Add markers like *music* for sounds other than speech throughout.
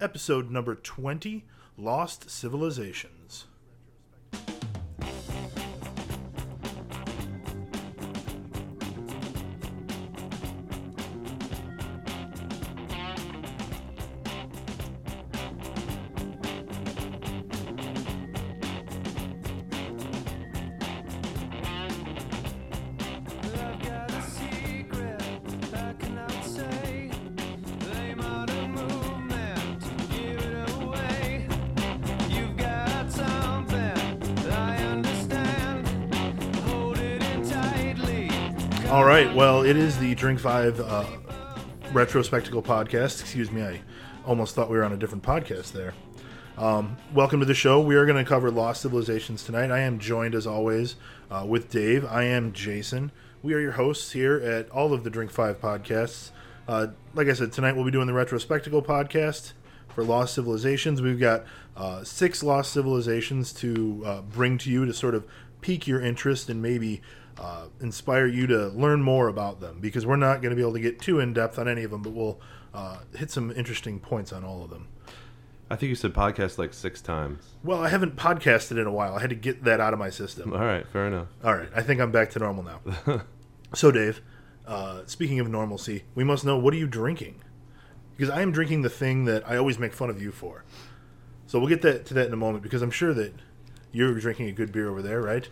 episode number 20 Lost Civilizations. It is the Drink 5 uh, Retrospectical podcast. Excuse me, I almost thought we were on a different podcast there. Um, welcome to the show. We are going to cover Lost Civilizations tonight. I am joined, as always, uh, with Dave. I am Jason. We are your hosts here at all of the Drink 5 podcasts. Uh, like I said, tonight we'll be doing the Retrospectical podcast for Lost Civilizations. We've got uh, six Lost Civilizations to uh, bring to you to sort of pique your interest and maybe uh, inspire you to learn more about them because we're not going to be able to get too in depth on any of them, but we'll uh, hit some interesting points on all of them. I think you said podcast like six times. Well, I haven't podcasted in a while. I had to get that out of my system. All right, fair enough. All right, I think I'm back to normal now. *laughs* so, Dave, uh, speaking of normalcy, we must know what are you drinking? Because I am drinking the thing that I always make fun of you for. So we'll get that to that in a moment because I'm sure that you're drinking a good beer over there, right?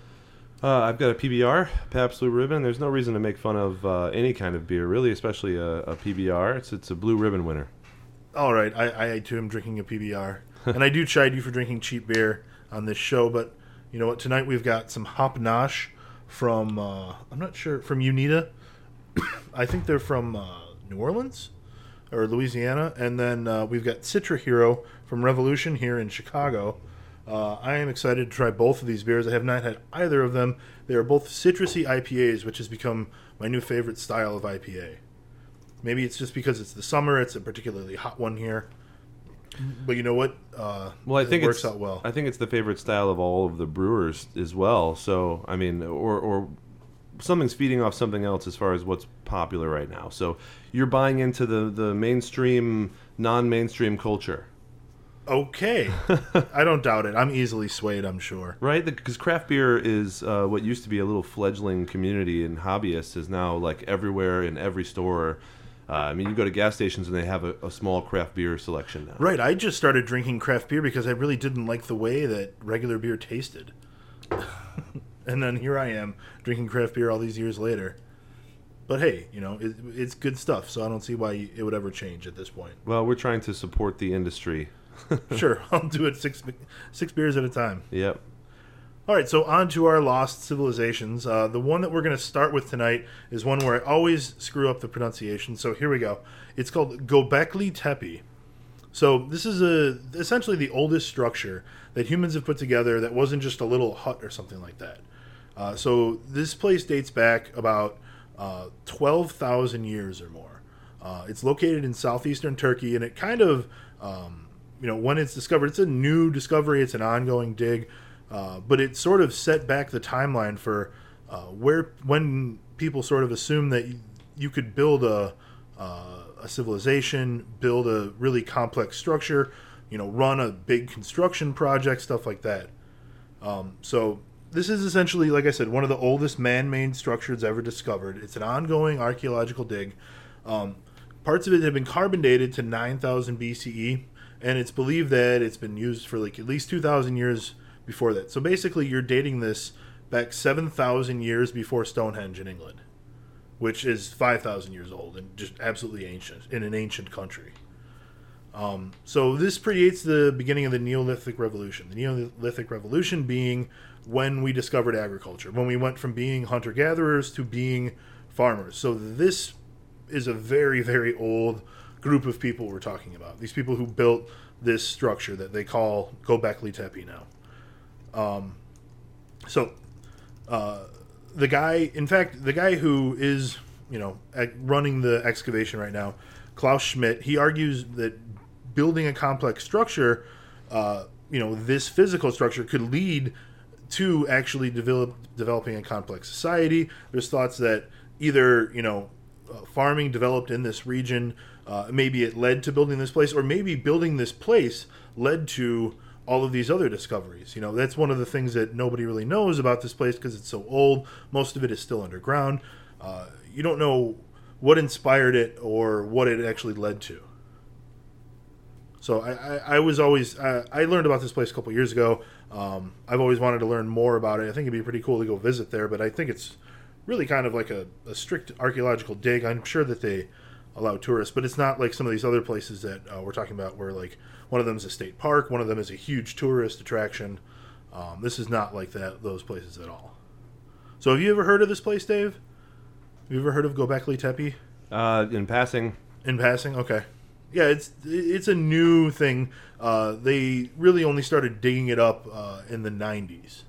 Uh, I've got a PBR, Pabst Blue Ribbon. There's no reason to make fun of uh, any kind of beer, really, especially a, a PBR. It's it's a Blue Ribbon winner. All right, I, I too am drinking a PBR, *laughs* and I do chide you for drinking cheap beer on this show. But you know what? Tonight we've got some Hop Nosh from uh, I'm not sure from Uinta. *coughs* I think they're from uh, New Orleans or Louisiana, and then uh, we've got Citra Hero from Revolution here in Chicago. Uh, I am excited to try both of these beers. I have not had either of them. They are both citrusy IPAs, which has become my new favorite style of IPA. Maybe it's just because it's the summer; it's a particularly hot one here. But you know what? Uh, Well, I think it works out well. I think it's the favorite style of all of the brewers as well. So I mean, or or something's feeding off something else as far as what's popular right now. So you're buying into the the mainstream, non-mainstream culture. Okay, I don't doubt it. I'm easily swayed. I'm sure. Right, because craft beer is uh, what used to be a little fledgling community, and hobbyists is now like everywhere in every store. Uh, I mean, you go to gas stations and they have a, a small craft beer selection now. Right. I just started drinking craft beer because I really didn't like the way that regular beer tasted. *laughs* and then here I am drinking craft beer all these years later. But hey, you know, it, it's good stuff, so I don't see why it would ever change at this point. Well, we're trying to support the industry. *laughs* sure, I'll do it six six beers at a time. Yep. All right, so on to our lost civilizations. Uh, the one that we're going to start with tonight is one where I always screw up the pronunciation. So here we go. It's called Gobekli Tepe. So this is a essentially the oldest structure that humans have put together that wasn't just a little hut or something like that. Uh, so this place dates back about uh, twelve thousand years or more. Uh, it's located in southeastern Turkey, and it kind of, um, you know, when it's discovered, it's a new discovery. It's an ongoing dig, uh, but it sort of set back the timeline for uh, where when people sort of assume that you, you could build a uh, a civilization, build a really complex structure, you know, run a big construction project, stuff like that. Um, so this is essentially, like I said, one of the oldest man-made structures ever discovered. It's an ongoing archaeological dig. Um, parts of it have been carbon dated to 9000 BCE, and it's believed that it's been used for like at least 2000 years before that. So basically, you're dating this back 7000 years before Stonehenge in England, which is 5000 years old and just absolutely ancient in an ancient country. Um, so this predates the beginning of the Neolithic Revolution. The Neolithic Revolution being when we discovered agriculture, when we went from being hunter gatherers to being farmers. So this is a very very old group of people we're talking about. These people who built this structure that they call Gobekli Tepe now. Um, so uh, the guy, in fact, the guy who is you know running the excavation right now, Klaus Schmidt, he argues that building a complex structure, uh, you know, this physical structure could lead to actually develop developing a complex society. There's thoughts that either you know uh, farming developed in this region Uh, maybe it led to building this place, or maybe building this place led to all of these other discoveries. You know, that's one of the things that nobody really knows about this place because it's so old. Most of it is still underground. Uh, you don't know what inspired it or what it actually led to. So I, I, I was always I, I learned about this place a couple years ago. Um, I've always wanted to learn more about it. I think it'd be pretty cool to go visit there, but I think it's really kind of like a, a strict archaeological dig. I'm sure that they allow tourists, but it's not like some of these other places that uh, we're talking about, where like one of them is a state park, one of them is a huge tourist attraction. Um, this is not like that those places at all. So have you ever heard of this place, Dave? Have you ever heard of Gobekli Tepe? Uh, in passing, In passing, okay. Yeah, it's it's a new thing. Uh, they really only started digging it up uh, in the '90s,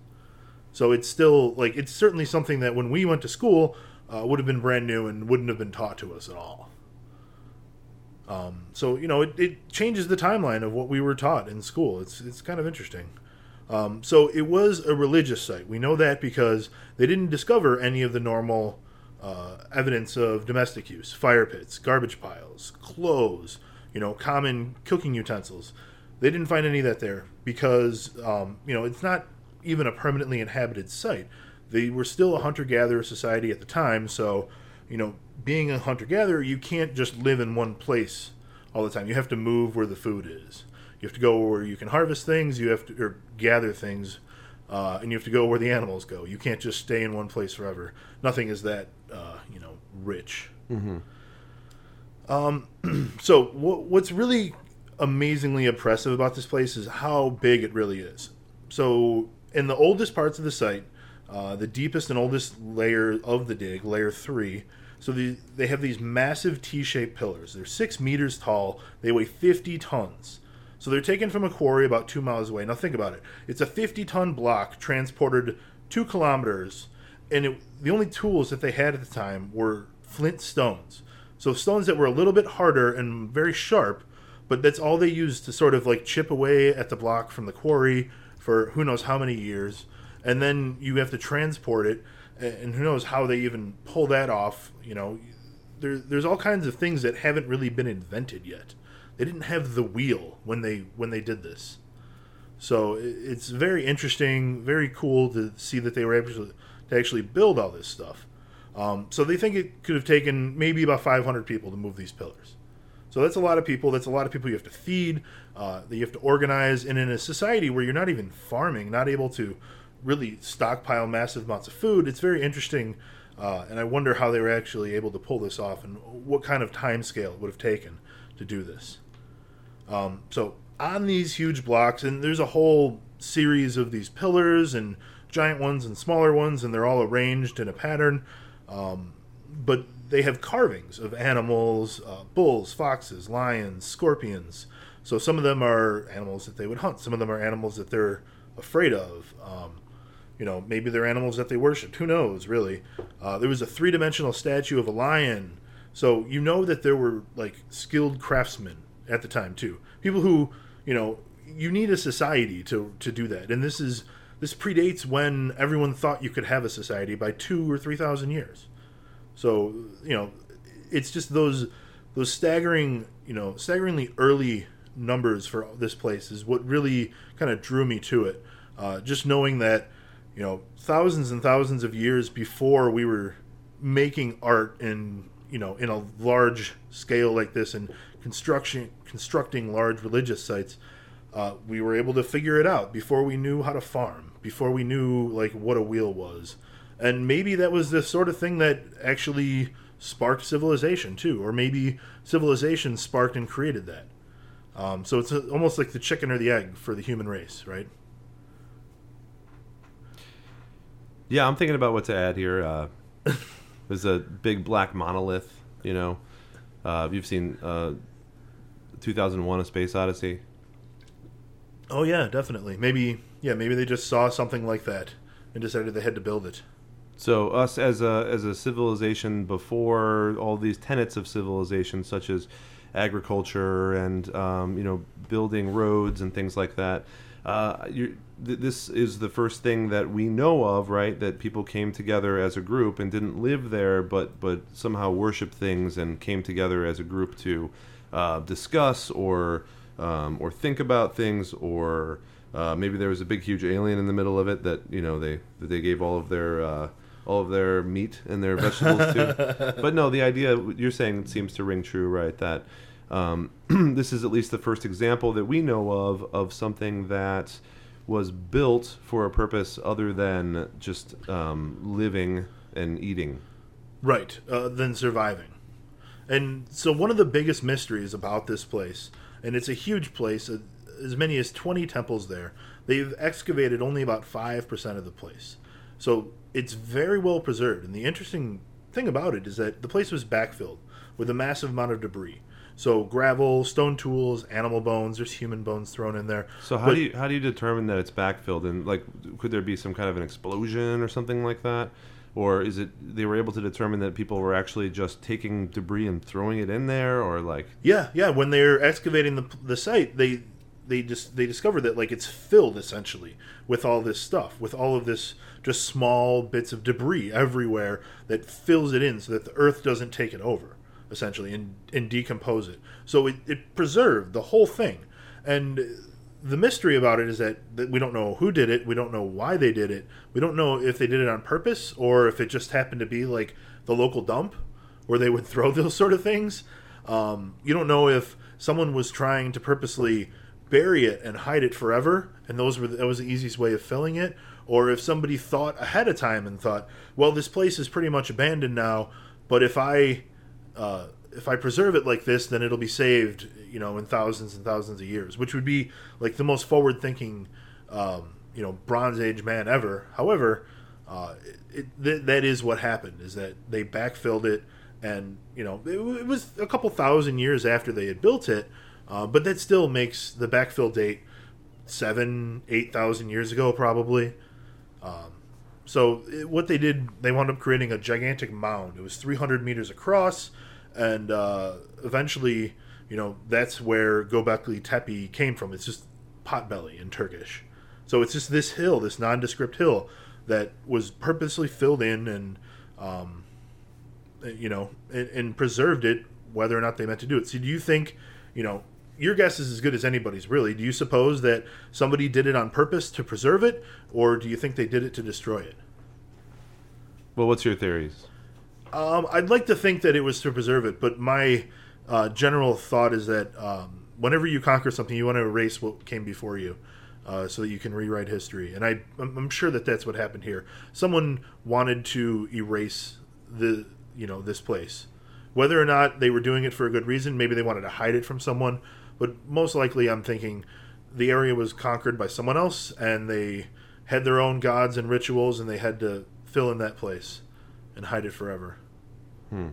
so it's still like it's certainly something that when we went to school uh, would have been brand new and wouldn't have been taught to us at all. Um, so you know, it, it changes the timeline of what we were taught in school. It's it's kind of interesting. Um, so it was a religious site. We know that because they didn't discover any of the normal uh, evidence of domestic use: fire pits, garbage piles, clothes, you know, common cooking utensils. They didn't find any of that there because um, you know it's not even a permanently inhabited site. They were still a hunter-gatherer society at the time, so you know, being a hunter-gatherer, you can't just live in one place all the time. You have to move where the food is. You have to go where you can harvest things. You have to or gather things, uh, and you have to go where the animals go. You can't just stay in one place forever. Nothing is that uh, you know rich. Um, *clears throat* so what, what's really amazingly impressive about this place is how big it really is. So in the oldest parts of the site, uh, the deepest and oldest layer of the dig, layer three. So the, they have these massive T-shaped pillars. They're six meters tall. They weigh 50 tons. So they're taken from a quarry about two miles away. Now think about it. It's a 50-ton block transported two kilometers, and it, the only tools that they had at the time were flint stones. So stones that were a little bit harder and very sharp, but that's all they used to sort of like chip away at the block from the quarry for who knows how many years. And then you have to transport it, and who knows how they even pull that off. You know, there, there's all kinds of things that haven't really been invented yet. They didn't have the wheel when they when they did this. So it's very interesting, very cool to see that they were able to, to actually build all this stuff. Um, so they think it could have taken maybe about 500 people to move these pillars. So that's a lot of people. That's a lot of people you have to feed, uh, that you have to organize. And in a society where you're not even farming, not able to really stockpile massive amounts of food, it's very interesting. Uh, and I wonder how they were actually able to pull this off and what kind of time scale it would have taken to do this. Um, so on these huge blocks, and there's a whole series of these pillars and giant ones and smaller ones, and they're all arranged in a pattern. Um, but they have carvings of animals, uh, bulls, foxes, lions, scorpions. So some of them are animals that they would hunt. Some of them are animals that they're afraid of. Um, you know, maybe they're animals that they worshipped. Who knows, really? Uh, there was a three dimensional statue of a lion. So you know that there were like skilled craftsmen at the time too. People who, you know, you need a society to to do that. And this is this predates when everyone thought you could have a society by two or three thousand years. So you know, it's just those those staggering, you know, staggeringly early numbers for this place is what really kind of drew me to it. Uh, just knowing that, you know, thousands and thousands of years before we were making art in you know in a large scale like this and construction constructing large religious sites uh, we were able to figure it out before we knew how to farm before we knew like what a wheel was. And maybe that was the sort of thing that actually sparked civilization too or maybe civilization sparked and created that. Um, so it's almost like the chicken or the egg for the human race right Yeah, I'm thinking about what to add here. Uh, there's a big black monolith. You know, uh, you've seen uh, 2001: A Space Odyssey. oh yeah definitely maybe yeah maybe they just saw something like that and decided they had to build it So us as a as a civilization before all these tenets of civilization, such as agriculture and um, you know building roads and things like that, uh, you th- this is the first thing that we know of, right? That people came together as a group and didn't live there, but but somehow worshiped things and came together as a group to uh, discuss or um, or think about things, or uh, maybe there was a big, huge alien in the middle of it that you know they that they gave all of their uh, all of their meat and their vegetables to. *laughs* But no, the idea you're saying seems to ring true, right? That um, *clears throat* this is at least the first example that we know of of something that was built for a purpose other than just um, living and eating. Right, uh, than surviving. And so, one of the biggest mysteries about this place, and it's a huge place, uh, as many as 20 temples there, they've excavated only about 5% of the place. So, it's very well preserved. And the interesting thing about it is that the place was backfilled with a massive amount of debris. So, gravel, stone tools, animal bones, there's human bones thrown in there. So how But- do you how do you determine that it's backfilled? And like, could there be some kind of an explosion or something like that? Or is it they were able to determine that people were actually just taking debris and throwing it in there, or like Yeah, yeah. When they're excavating the the site, they they just they discover that like it's filled essentially with all this stuff, with all of this just small bits of debris everywhere that fills it in, so that the earth doesn't take it over, essentially, and and decompose it. So it, it preserved the whole thing, and the mystery about it is that, that we don't know who did it, we don't know why they did it, we don't know if they did it on purpose or if it just happened to be like the local dump where they would *laughs* throw those sort of things. Um, you don't know if someone was trying to purposely bury it and hide it forever, and those were that was the easiest way of filling it, or if somebody thought ahead of time and thought, well, this place is pretty much abandoned now, but if I uh, if I preserve it like this, then it'll be saved, you know, in thousands and thousands of years, which would be like the most forward thinking, um, you know, Bronze Age man ever. However, uh, it, th- that is what happened is that they backfilled it, and you know, it, it was a couple thousand years after they had built it, uh, but that still makes the backfill date seven, eight thousand years ago, probably. Um, so it, what they did, they wound up creating a gigantic mound. It was 300 meters across, and uh, eventually, you know, that's where Gobekli Tepe came from. It's just potbelly in Turkish. So it's just this hill, this nondescript hill, that was purposely filled in and, um, you know, and, and preserved it, whether or not they meant to do it. So do you think, you know, your guess is as good as anybody's really. Do you suppose that somebody did it on purpose to preserve it, or do you think they did it to destroy it? well, what's your theories? Um, I'd like to think that it was to preserve it, but my uh, general thought is that um, whenever you conquer something, you want to erase what came before you, uh, so that you can rewrite history. And I, I'm sure that that's what happened here. Someone wanted to erase the, you know, this place, whether or not they were doing it for a good reason. Maybe they wanted to hide it from someone, but most likely, I'm thinking the area was conquered by someone else, and they had their own gods and rituals, and they had to fill in that place and hide it forever. Hmm.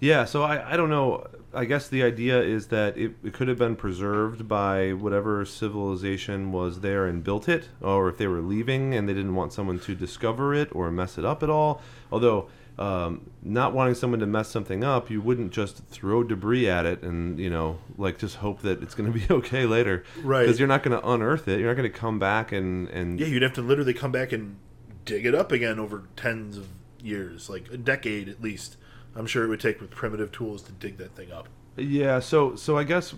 Yeah, so I, I don't know. I guess the idea is that it, it could have been preserved by whatever civilization was there and built it, or if they were leaving and they didn't want someone to discover it or mess it up at all. Although, um, not wanting someone to mess something up, you wouldn't just throw debris at it and, you know, like just hope that it's going to be *laughs* okay later. Right. Because you're not going to unearth it. You're not going to come back and. and Yeah, you'd have to literally come back and dig it up again over tens of years, like a decade at least. I'm sure it would take with primitive tools to dig that thing up. Yeah, so so I guess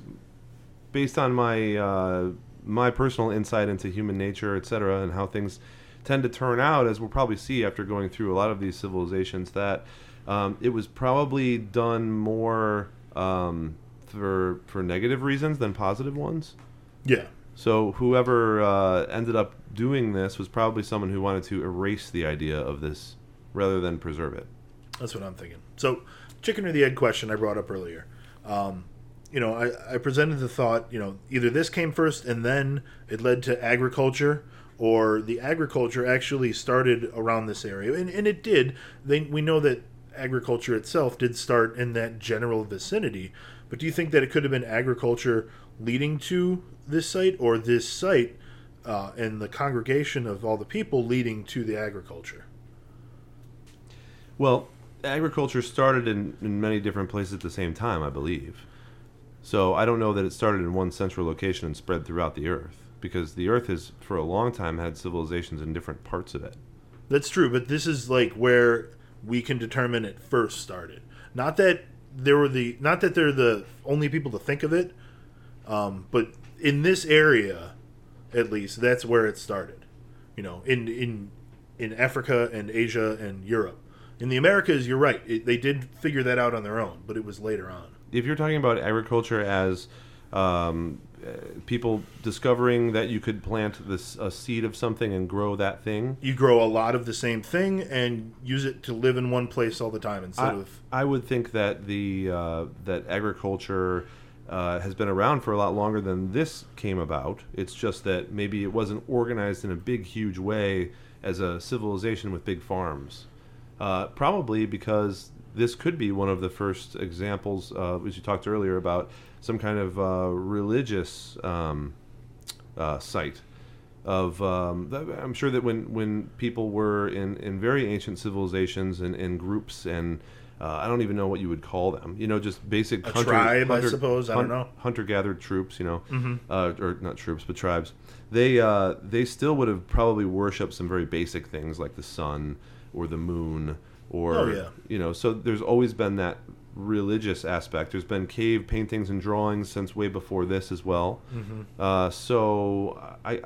based on my uh, my personal insight into human nature, et cetera, and how things tend to turn out, as we'll probably see after going through a lot of these civilizations, that um, it was probably done more um, for for negative reasons than positive ones. Yeah, So whoever uh, ended up doing this was probably someone who wanted to erase the idea of this rather than preserve it. that's what I'm thinking. So, chicken or the egg question I brought up earlier. Um, you know, I, I presented the thought, you know, either this came first and then it led to agriculture, or the agriculture actually started around this area, and, and it did. They, we know that agriculture itself did start in that general vicinity, but do you think that it could have been agriculture leading to this site, or this site uh, and the congregation of all the people leading to the agriculture? Well, agriculture started in, in many different places at the same time, I believe. So I don't know that it started in one central location and spread throughout the Earth, because the Earth has, for a long time, had civilizations in different parts of it. That's true, but this is like where we can determine it first started. Not that there were the not that they're the only people to think of it, um, but in this area, at least, that's where it started. You know, in in in Africa and Asia and Europe. In the Americas, you're right. It, they did figure that out on their own, but it was later on. if you're talking about agriculture as um, uh, people discovering that you could plant this a seed of something and grow that thing, You grow a lot of the same thing and use it to live in one place all the time instead I, of I would think that the uh, that agriculture uh, has been around for a lot longer than this came about. It's just that maybe it wasn't organized in a big, huge way as a civilization with big farms. Uh, probably because this could be one of the first examples, uh, as you talked earlier about some kind of uh, religious um, uh, site. Of um, I'm sure that when, when people were in, in very ancient civilizations and in groups and uh, I don't even know what you would call them. You know, just basic A tribe, I suppose. I don't know. Hunter gathered troops. You know, uh, or not troops, but tribes. They uh, they still would have probably worshipped some very basic things like the sun or the moon or Oh, yeah. you know. So there's always been that religious aspect. There's been cave paintings and drawings since way before this as well. Mm-hmm. Uh, so I.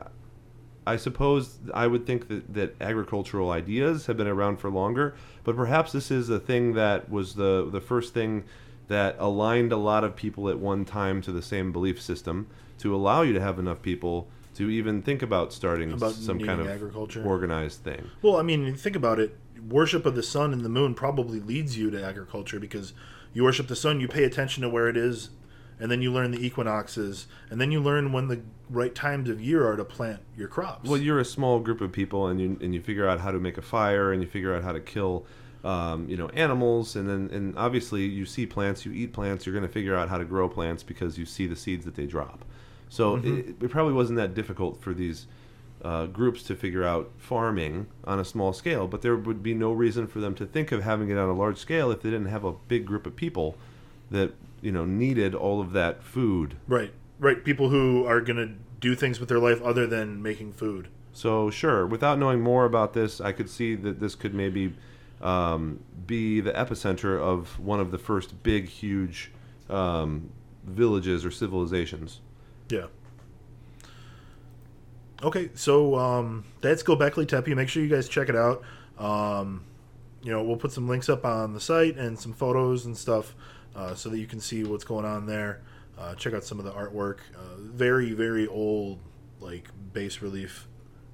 I suppose I would think that, that agricultural ideas have been around for longer, but perhaps this is the thing that was the the first thing that aligned a lot of people at one time to the same belief system to allow you to have enough people to even think about starting About some kind of agriculture. organized thing. Well, I mean, think about it. Worship of the sun and the moon probably leads you to agriculture because you worship the sun, you pay attention to where it is, and then you learn the equinoxes, and then you learn when the right times of year are to plant your crops. Well, you're a small group of people, and you and you figure out how to make a fire, and you figure out how to kill, um, you know, animals, and then and obviously you see plants, you eat plants, you're going to figure out how to grow plants because you see the seeds that they drop. So it, it probably wasn't that difficult for these uh, groups to figure out farming on a small scale, but there would be no reason for them to think of having it on a large scale if they didn't have a big group of people that you know needed all of that food right, right. People who are going to do things with their life other than making food. So sure, without knowing more about this, I could see that this could maybe um, be the epicenter of one of the first big, huge um, villages or civilizations. Yeah. Okay, so um, that's Gobekli Tepe. Make sure you guys check it out. Um, you know, we'll put some links up on the site and some photos and stuff uh, so that you can see what's going on there. Uh, check out some of the artwork. Uh, very, very old, like bas relief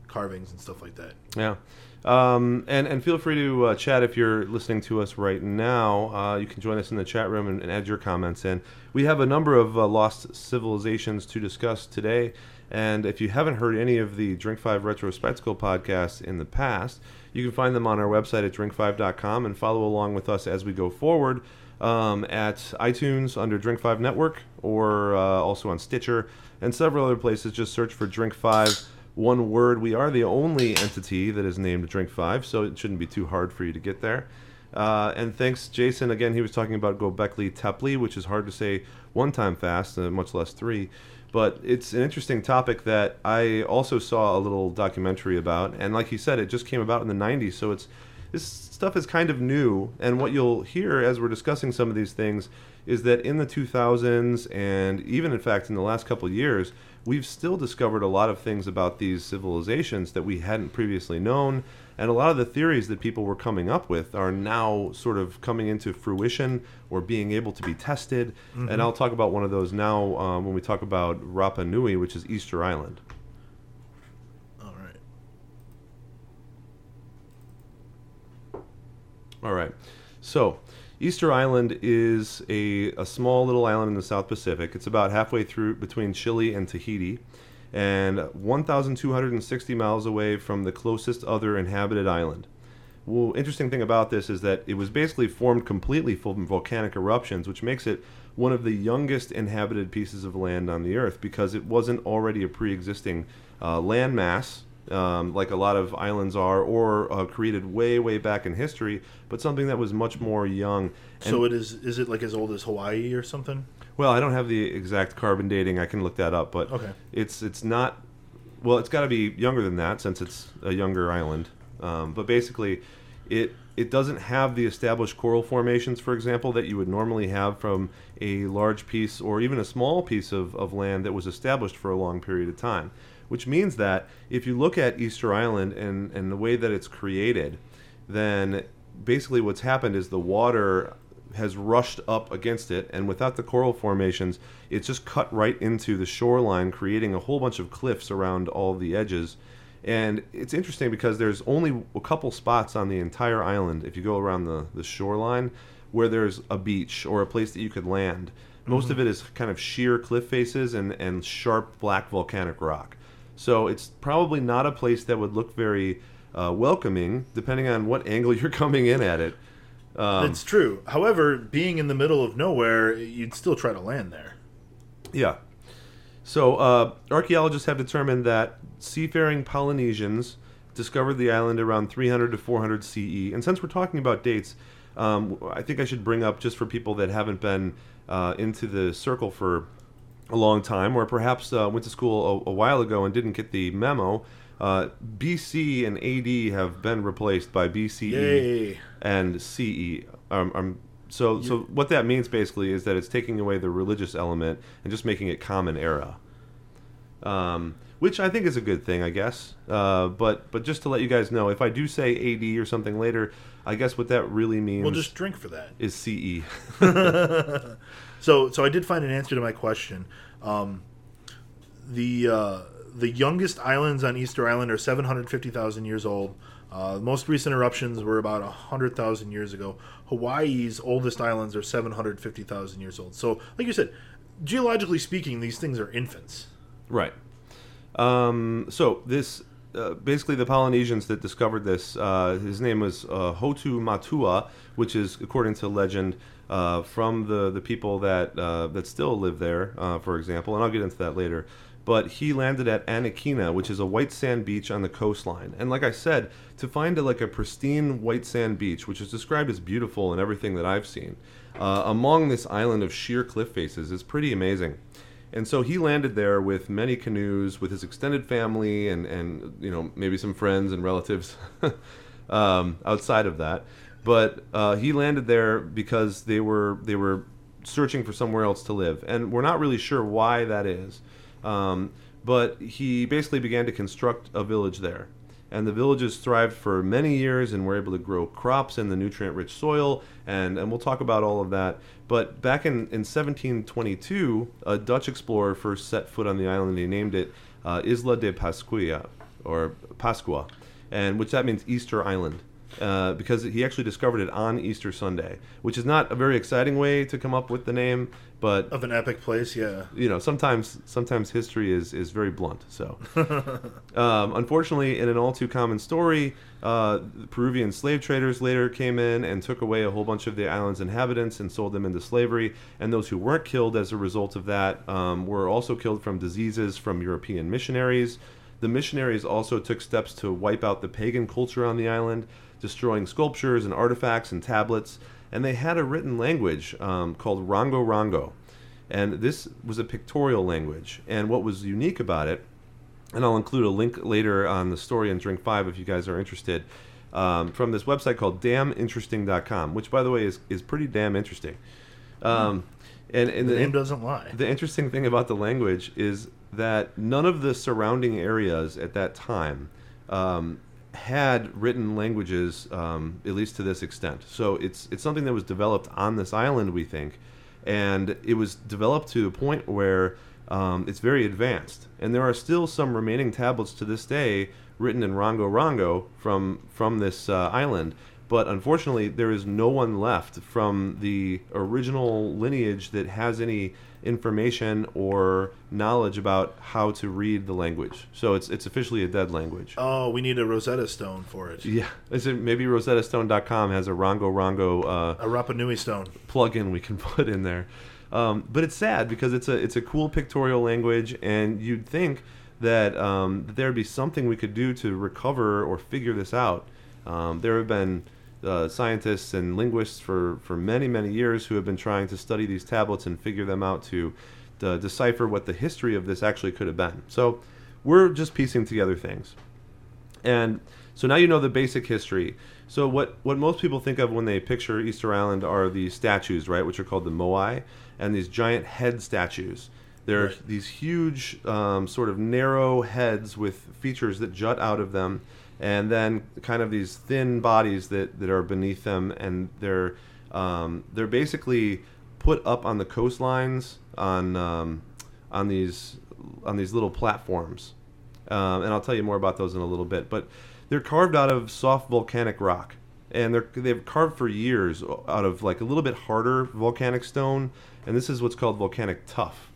carvings and stuff like that. Yeah. Um, and, and feel free to uh, chat if you're listening to us right now. Uh, you can join us in the chat room and, and add your comments in. We have a number of uh, lost civilizations to discuss today. And if you haven't heard any of the Drink 5 Retrospectical podcasts in the past, you can find them on our website at drink5.com and follow along with us as we go forward um, at iTunes under Drink 5 Network or uh, also on Stitcher and several other places. Just search for Drink 5 one word. We are the only entity that is named Drink Five, so it shouldn't be too hard for you to get there. Uh, and thanks, Jason. Again, he was talking about Gobekli Tepe, which is hard to say one time fast, uh, much less three. But it's an interesting topic that I also saw a little documentary about, and like he said, it just came about in the '90s, so it's this stuff is kind of new. And what you'll hear as we're discussing some of these things is that in the 2000s, and even in fact in the last couple years, we've still discovered a lot of things about these civilizations that we hadn't previously known. And a lot of the theories that people were coming up with are now sort of coming into fruition or being able to be tested. And I'll talk about one of those now um, when we talk about Rapa Nui, which is Easter Island. All right. All right. So, Easter Island is a, a small little island in the South Pacific. It's about halfway through between Chile and Tahiti and 1,260 miles away from the closest other inhabited island. Well, interesting thing about this is that it was basically formed completely from volcanic eruptions, which makes it one of the youngest inhabited pieces of land on the Earth because it wasn't already a pre-existing uh, landmass um, like a lot of islands are, or uh, created way, way back in history, but something that was much more young. And, so it is. Is it like as old as Hawaii or something? Well, I don't have the exact carbon dating. I can look that up, but Okay. it's it's not. Well, it's got to be younger than that since it's a younger island. Um, but basically, it it doesn't have the established coral formations, for example, that you would normally have from a large piece or even a small piece of, of land that was established for a long period of time. Which means that if you look at Easter Island and, and the way that it's created, then basically what's happened is the water has rushed up against it, and without the coral formations, it's just cut right into the shoreline, creating a whole bunch of cliffs around all the edges. And it's interesting because there's only a couple spots on the entire island, if you go around the, the shoreline, where there's a beach or a place that you could land. Most mm-hmm. of it is kind of sheer cliff faces and, and sharp black volcanic rock. So it's probably not a place that would look very uh, welcoming, depending on what angle *laughs* you're coming in at it. Um, it's true. However, being in the middle of nowhere, you'd still try to land there. Yeah. So uh, archaeologists have determined that seafaring Polynesians discovered the island around 300 to 400 CE. And since we're talking about dates, um, I think I should bring up just for people that haven't been uh, into the circle for a long time, or perhaps uh, went to school a, a while ago and didn't get the memo. Uh, BC and AD have been replaced by BCE Yay. and CE. Um, um, so, so what that means basically is that it's taking away the religious element and just making it common era, um, which I think is a good thing, I guess. Uh, but but just to let you guys know, if I do say AD or something later, I guess what that really means We'll just drink for that. is CE. *laughs* *laughs* So, so I did find an answer to my question. Um, the uh, the youngest islands on Easter Island are 750,000 years old. Uh, most recent eruptions were about 100,000 years ago. Hawaii's oldest islands are 750,000 years old. So, like you said, geologically speaking, these things are infants. Right. Um, so this uh, basically the Polynesians that discovered this. Uh, his name was uh, Hotu Matua, which is according to legend uh, from the the people that uh, that still live there. Uh, for example, and I'll get into that later. But he landed at Anakena, which is a white sand beach on the coastline. And like I said, to find a, like a pristine white sand beach, which is described as beautiful in everything that I've seen, uh, among this island of sheer cliff faces is pretty amazing. And so he landed there with many canoes, with his extended family, and, and you know maybe some friends and relatives *laughs* um, outside of that. But uh, he landed there because they were they were searching for somewhere else to live, and we're not really sure why that is. Um, but he basically began to construct a village there, and the villages thrived for many years and were able to grow crops in the nutrient-rich soil, and and we'll talk about all of that. But back in, in 1722, a Dutch explorer first set foot on the island. and He named it uh, Isla de Pascua, or Pascua, and which that means Easter Island. Uh, because he actually discovered it on Easter Sunday, which is not a very exciting way to come up with the name, but Of an epic place, yeah. you know sometimes sometimes history is is very blunt so *laughs* um, unfortunately in an all too common story uh, peruvian slave traders later came in and took away a whole bunch of the island's inhabitants and sold them into slavery and those who weren't killed as a result of that um, were also killed from diseases from european missionaries the missionaries also took steps to wipe out the pagan culture on the island destroying sculptures and artifacts and tablets and they had a written language um, called rongo rongo and this was a pictorial language. And what was unique about it, and I'll include a link later on the story in Drink 5 if you guys are interested, um, from this website called damninteresting.com, which, by the way, is, is pretty damn interesting. Um, and, and The the, name doesn't lie. the interesting thing about the language is that none of the surrounding areas at that time um, had written languages, um, at least to this extent. So it's it's something that was developed on this island, we think, and it was developed to a point where um, it's very advanced. And there are still some remaining tablets to this day written in Rongo Rongo from from this uh, island. But unfortunately, there is no one left from the original lineage that has any information or knowledge about how to read the language. So it's it's officially a dead language. Oh, we need a Rosetta Stone for it. Yeah, is it maybe RosettaStone.com has a Rongo Rongo uh, A Rapa Nui Stone. plugin we can *laughs* put in there. Um, but it's sad because it's a it's a cool pictorial language, and you'd think that um, that there'd be something we could do to recover or figure this out. Um, there have been uh, scientists and linguists for, for many, many years who have been trying to study these tablets and figure them out to, to decipher what the history of this actually could have been. So we're just piecing together things. And so now you know the basic history. So what, what most people think of when they picture Easter Island are the statues, right, which are called the moai, and these giant head statues. They're Right. these huge, um, sort of narrow heads with features that jut out of them, and then kind of these thin bodies that, that are beneath them, and they're um, they're basically put up on the coastlines on um, on these on these little platforms, um, and I'll tell you more about those in a little bit. But they're carved out of soft volcanic rock, and they're they've carved for years out of like a little bit harder volcanic stone, and this is what's called volcanic tuff.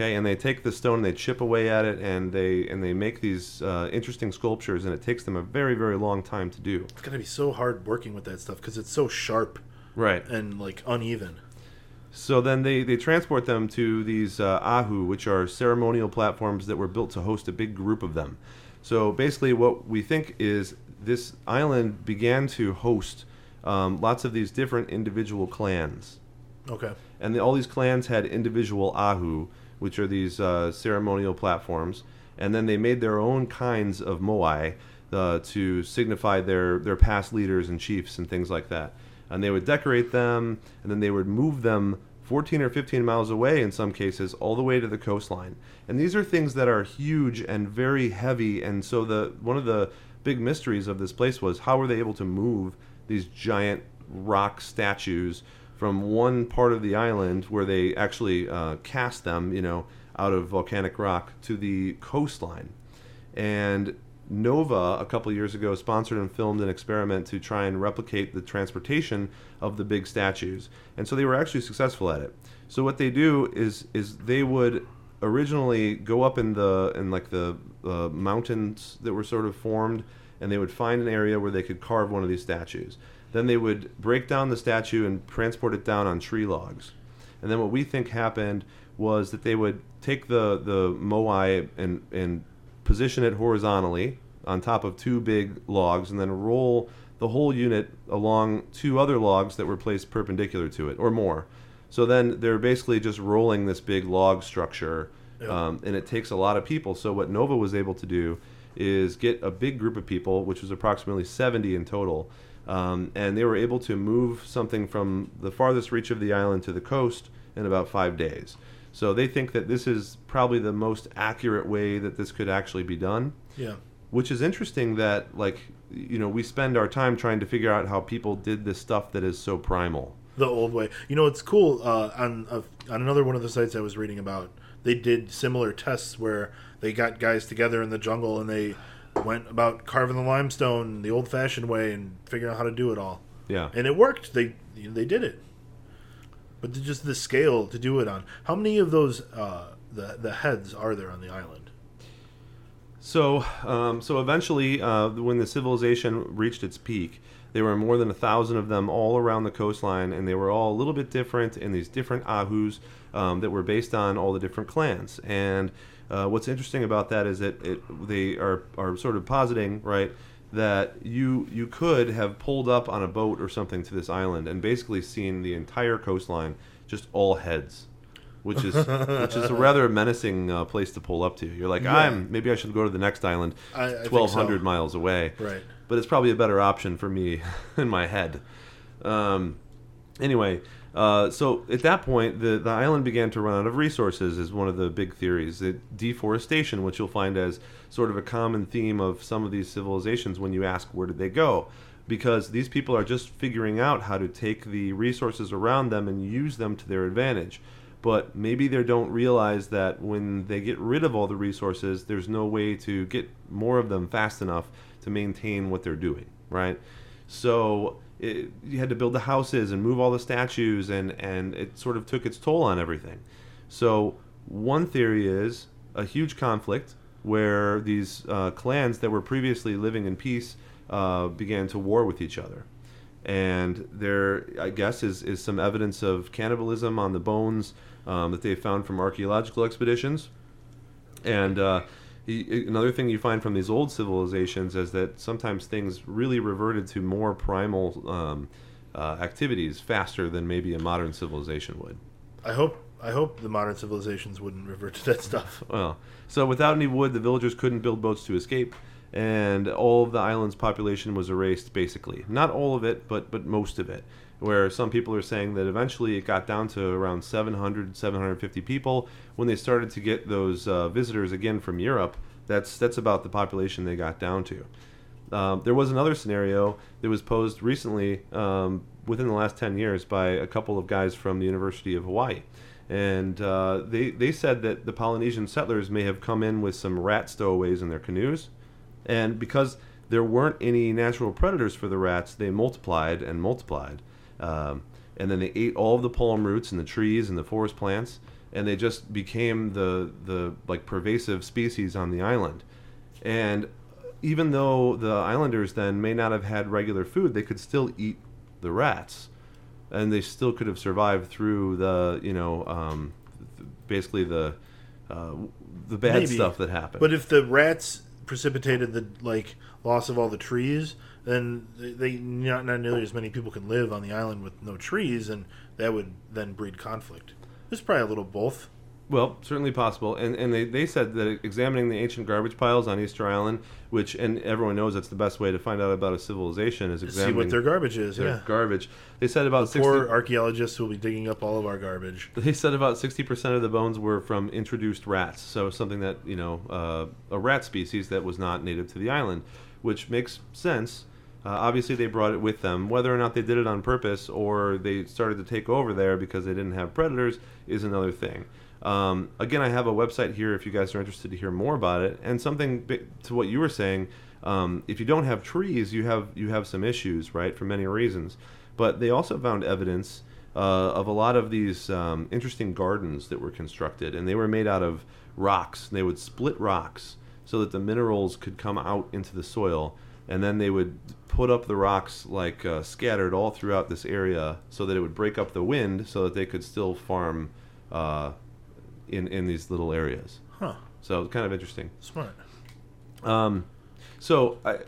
Okay, and they take the stone and they chip away at it, and they and they make these uh, interesting sculptures, and it takes them a very very long time to do. It's gonna be so hard working with that stuff because it's so sharp Right. and like uneven. So then they, they transport them to these uh, ahu, which are ceremonial platforms that were built to host a big group of them. So basically, what we think is this island began to host um, lots of these different individual clans. Okay. And the, all these clans had individual ahu, which are these uh, ceremonial platforms. And then they made their own kinds of moai uh, to signify their, their past leaders and chiefs and things like that. And they would decorate them, and then they would move them 14 or 15 miles away in some cases, all the way to the coastline. And these are things that are huge and very heavy. And so the one of the big mysteries of this place was how were they able to move these giant rock statues from one part of the island where they actually uh, cast them, you know, out of volcanic rock to the coastline. And Nova, a couple years ago, sponsored and filmed an experiment to try and replicate the transportation of the big statues. And so they were actually successful at it. So what they do is is they would originally go up in the in like the uh, mountains that were sort of formed, and they would find an area where they could carve one of these statues. Then they would break down the statue and transport it down on tree logs. And then what we think happened was that they would take the the moai and and position it horizontally on top of two big logs, and then roll the whole unit along two other logs that were placed perpendicular to it, or more. So then they're basically just rolling this big log structure, um, and it takes a lot of people. So what Nova was able to do is get a big group of people, which was approximately 70 in total, um, and they were able to move something from the farthest reach of the island to the coast in about five days. So they think that this is probably the most accurate way that this could actually be done Yeah. which is interesting that like you know we spend our time trying to figure out how people did this stuff that is so primal The old way. You know, it's cool. Uh, on uh, on another one of the sites I was reading about, they did similar tests where they got guys together in the jungle and they went about carving the limestone the old-fashioned way and figuring out how to do it all. yeah and it worked. They they did it, but just the scale to do it on. How many of those uh, the the heads are there on the island? so um, so eventually uh, when the civilization reached its peak there were more than a thousand of them all around the coastline and they were all a little bit different in these different ahus um, that were based on all the different clans and uh, what's interesting about that is that it, they are, are sort of positing right that you you could have pulled up on a boat or something to this island and basically seen the entire coastline just all heads which is *laughs* which is a rather menacing uh, place to pull up to you're like Yeah. i'm maybe i should go to the next island think 1200 so. miles away Right. but it's probably a better option for me *laughs* in my head um, anyway uh, so at that point the, the island began to run out of resources is one of the big theories. It, deforestation which you'll find as sort of a common theme of some of these civilizations when you ask where did they go. Because these people are just figuring out how to take the resources around them and use them to their advantage. But maybe they don't realize that when they get rid of all the resources there's no way to get more of them fast enough to maintain what they're doing right? So it, you had to build the houses and move all the statues and and it sort of took its toll on everything. So one theory is a huge conflict where these uh, clans that were previously living in peace uh, began to war with each other. And there i guess is, is some evidence of cannibalism on the bones um, that they found from archaeological expeditions. And uh, another thing you find from these old civilizations is that sometimes things really reverted to more primal um, uh, activities faster than maybe a modern civilization would. I hope I hope the modern civilizations wouldn't revert to that stuff. *laughs* Well, so without any wood, the villagers couldn't build boats to escape, and all of the island's population was erased, basically. Not all of it, but but most of it. Where some people are saying that eventually it got down to around 700, 750 people when they started to get those uh, visitors again from Europe. That's that's about the population they got down to. Um, there was another scenario that was posed recently um, within the last 10 years by a couple of guys from the University of Hawaii. And uh, they, they said that the Polynesian settlers may have come in with some rat stowaways in their canoes. And because there weren't any natural predators for the rats, they multiplied and multiplied. Um, and then they ate all of the palm roots and the trees and the forest plants. And they just became the, the like pervasive species on the island. And even though the islanders then may not have had regular food, they could still eat the rats, and they still could have survived through the you know um, th- basically the uh, the bad Maybe. stuff that happened. But if the rats precipitated the like loss of all the trees, then they, they not, not nearly as many people can live on the island with no trees, and that would then breed conflict. There's probably a little both. Well, certainly possible. And and they, they said that examining the ancient garbage piles on Easter Island, which and everyone knows that's the best way to find out about a civilization is examining. See what their garbage is. their Yeah. garbage. They said about sixty. Poor archaeologists will be digging up all of our garbage. They said about sixty percent of the bones were from introduced rats, so something that you know uh, a rat species that was not native to the island, which makes sense. Uh, obviously, they brought it with them. Whether or not they did it on purpose or they started to take over there because they didn't have predators is another thing. Um, again, I have a website here if you guys are interested to hear more about it. And something to what you were saying, um, if you don't have trees, you have you have some issues, right, for many reasons. But they also found evidence uh, of a lot of these um, interesting gardens that were constructed, and they were made out of rocks. They would split rocks so that the minerals could come out into the soil, and then they would put up the rocks like uh, scattered all throughout this area, so that it would break up the wind, so that they could still farm uh, in in these little areas. Huh. So it was kind of interesting. Smart. Um, so, I,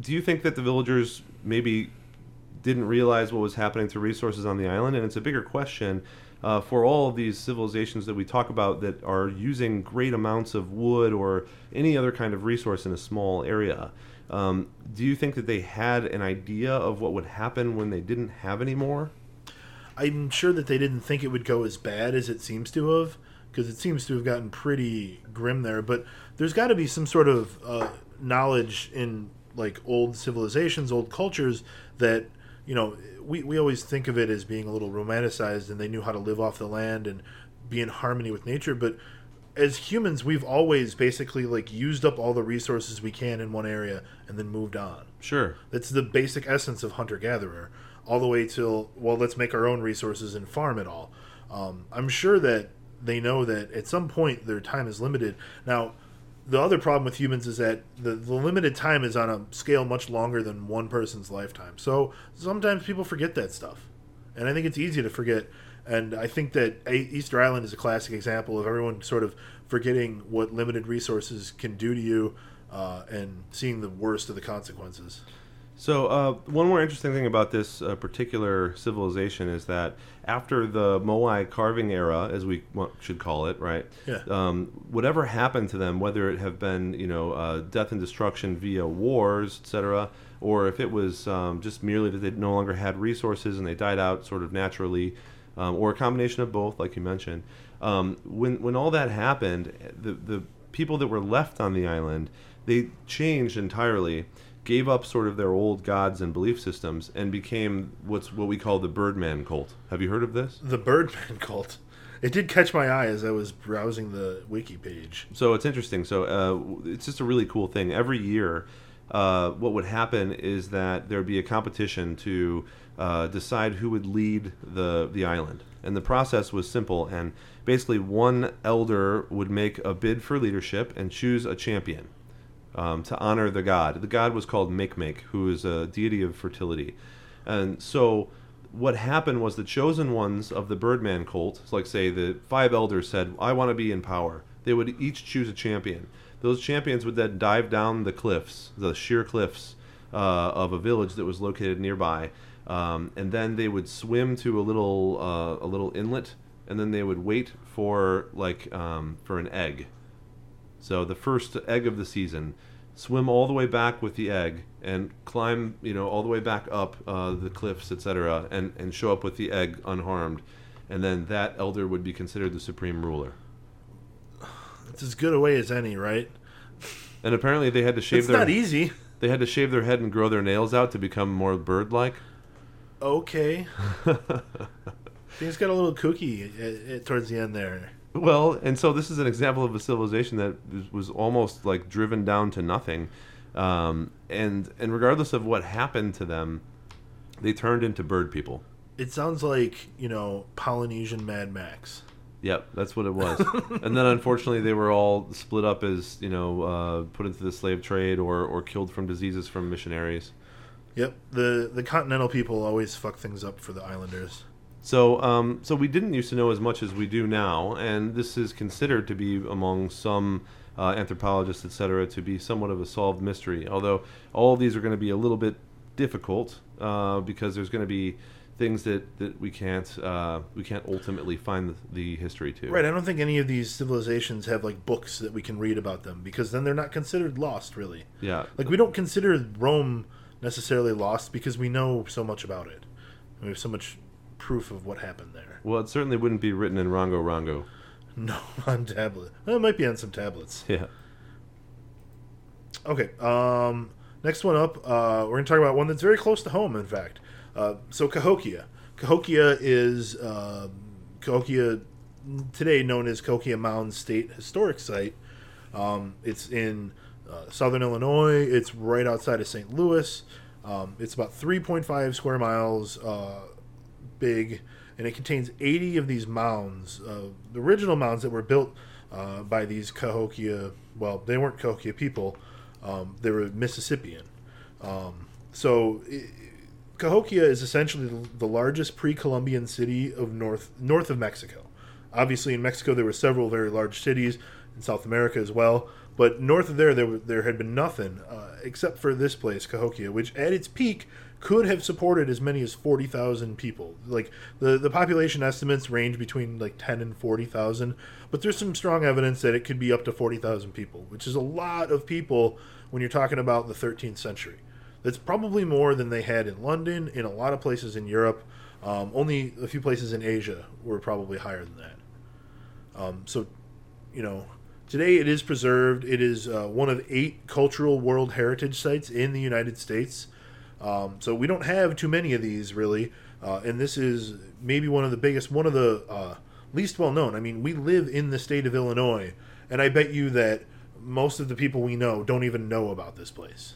do you think that the villagers maybe didn't realize what was happening to resources on the island? And it's a bigger question uh, for all of these civilizations that we talk about that are using great amounts of wood or any other kind of resource in a small area. Um, do you think that they had an idea of what would happen when they didn't have any more? I'm sure that they didn't think it would go as bad as it seems to have, because it seems to have gotten pretty grim there. But there's got to be some sort of uh, knowledge in like old civilizations, old cultures that you know we we always think of it as being a little romanticized, and they knew how to live off the land and be in harmony with nature. But as humans, we've always basically like used up all the resources we can in one area and then moved on. Sure. That's the basic essence of hunter gatherer, all the way till well, let's make our own resources and farm it all. Um, I'm sure that they know that at some point their time is limited. Now, the other problem with humans is that the, the limited time is on a scale much longer than one person's lifetime. So sometimes people forget that stuff, and I think it's easy to forget. And I think that A- Easter Island is a classic example of everyone sort of forgetting what limited resources can do to you, uh, and seeing the worst of the consequences. So, uh, one more interesting thing about this uh, particular civilization is that after the Moai carving era, as we should call it, right? Yeah. Um, whatever happened to them, whether it have been, you know, uh, death and destruction via wars, etc., or if it was um, just merely that they no longer had resources and they died out sort of naturally, um, or a combination of both, like you mentioned. Um, when when all that happened, the the people that were left on the island, they changed entirely gave up sort of their old gods and belief systems and became what's what we call the Birdman cult. Have you heard of this? The Birdman *laughs* cult. It did catch my eye as I was browsing the wiki page. So it's interesting. So uh, it's just a really cool thing. Every year, uh, what would happen is that there would be a competition to uh, decide who would lead the the island, and the process was simple. And basically, one elder would make a bid for leadership and choose a champion. um, to honor the god. The god was called Makemake, who is a deity of fertility. And so what happened was the chosen ones of the Birdman cult, so like say the five elders said, I want to be in power. They would each choose a champion. Those champions would then dive down the cliffs, the sheer cliffs uh, of a village that was located nearby, um, and then they would swim to a little uh, a little inlet, and then they would wait for like um, for an egg. So the first egg of the season, swim all the way back with the egg and climb, you know, all the way back up uh, the cliffs, etc., and and show up with the egg unharmed, and then that elder would be considered the supreme ruler. It's as good a way as any, right? And apparently they had to shave It's their not easy. they had to shave their head and grow their nails out to become more bird-like. Okay. *laughs* Things got a little kooky towards the end there. Well, and so this is an example of a civilization that was- was almost like driven down to nothing, um, and and regardless of what happened to them, they turned into bird people. It sounds like, you know, Polynesian Mad Max. Yep, that's what it was. *laughs* and then unfortunately, they were all split up as you know, uh, put into the slave trade or or killed from diseases from missionaries. Yep. The the continental people always fuck things up for the islanders. So, um, so we didn't used to know as much as we do now, and this is considered to be among some uh, anthropologists, etc., to be somewhat of a solved mystery. Although all of these are going to be a little bit difficult uh, because there's going to be things that, that we can't uh, we can't ultimately find the, the history to. Right. I don't think any of these civilizations have like books that we can read about them because then they're not considered lost, really. Yeah. Like we don't consider Rome necessarily lost because we know so much about it. We have so much proof of what happened there. Well, it certainly wouldn't be written in Rongo Rongo. *laughs* No, on tablet. Well, it might be on some tablets. *laughs* Yeah. Okay. Um, next one up, uh, we're going to talk about one that's very close to home. In fact, uh, so Cahokia. Cahokia is uh, Cahokia today known as Cahokia Mound State Historic Site. Um, it's in uh, southern Illinois. It's right outside of St. Louis. Um, it's about 3.5 square miles uh, big, and it contains 80 of these mounds. Uh, the original mounds that were built by these Cahokia, well, they weren't Cahokia people, um, they were Mississippian. Um, so Cahokia is essentially the, largest pre-Columbian city of north north of Mexico. Obviously, in Mexico there were several very large cities in South America as well, but north of there there, there had been nothing uh, except for this place, Cahokia, which at its peak could have supported as many as forty thousand people. Like the the population estimates range between like ten and forty thousand, but there's some strong evidence that it could be up to forty thousand people, which is a lot of people when you're talking about the 13th century. That's probably more than they had in London, in a lot of places in Europe. Um, only a few places in Asia were probably higher than that. Um, so, you know, today it is preserved. It is uh, one of eight cultural World Heritage sites in the United States. Um, so we don't have too many of these really, uh, and this is maybe one of the biggest, one of the uh, least well known. I mean, we live in the state of Illinois, and I bet you that most of the people we know don't even know about this place.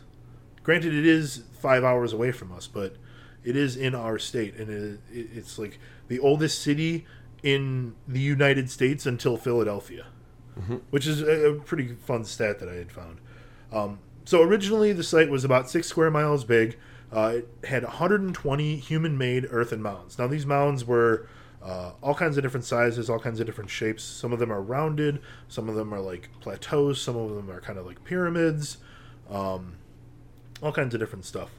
Granted, it is five hours away from us, but it is in our state, and it, it, it's like the oldest city in the United States until Philadelphia, which is a, a pretty fun stat that I had found. Um, so originally, the site was about six square miles big. Uh, it had 120 human-made earthen mounds. Now these mounds were uh, all kinds of different sizes, all kinds of different shapes. Some of them are rounded, some of them are like plateaus, some of them are kind of like pyramids, um, all kinds of different stuff.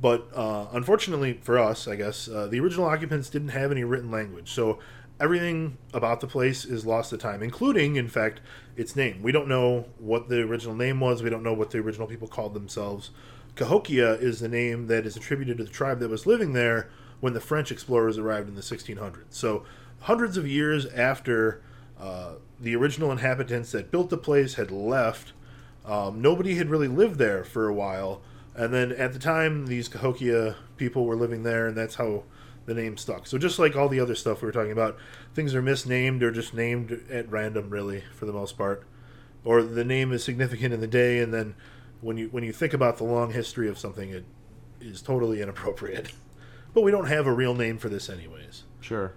But uh, unfortunately for us, I guess uh, the original occupants didn't have any written language, so everything about the place is lost to time, including, in fact, its name. We don't know what the original name was. We don't know what the original people called themselves. Cahokia is the name that is attributed to the tribe that was living there when the French explorers arrived in the 1600s. So, hundreds of years after uh, the original inhabitants that built the place had left, um, nobody had really lived there for a while. And then at the time, these Cahokia people were living there, and that's how the name stuck. So just like all the other stuff we were talking about, things are misnamed or just named at random, really, for the most part. Or the name is significant in the day, and then when you when you think about the long history of something, it is totally inappropriate. *laughs* But we don't have a real name for this, anyways. Sure.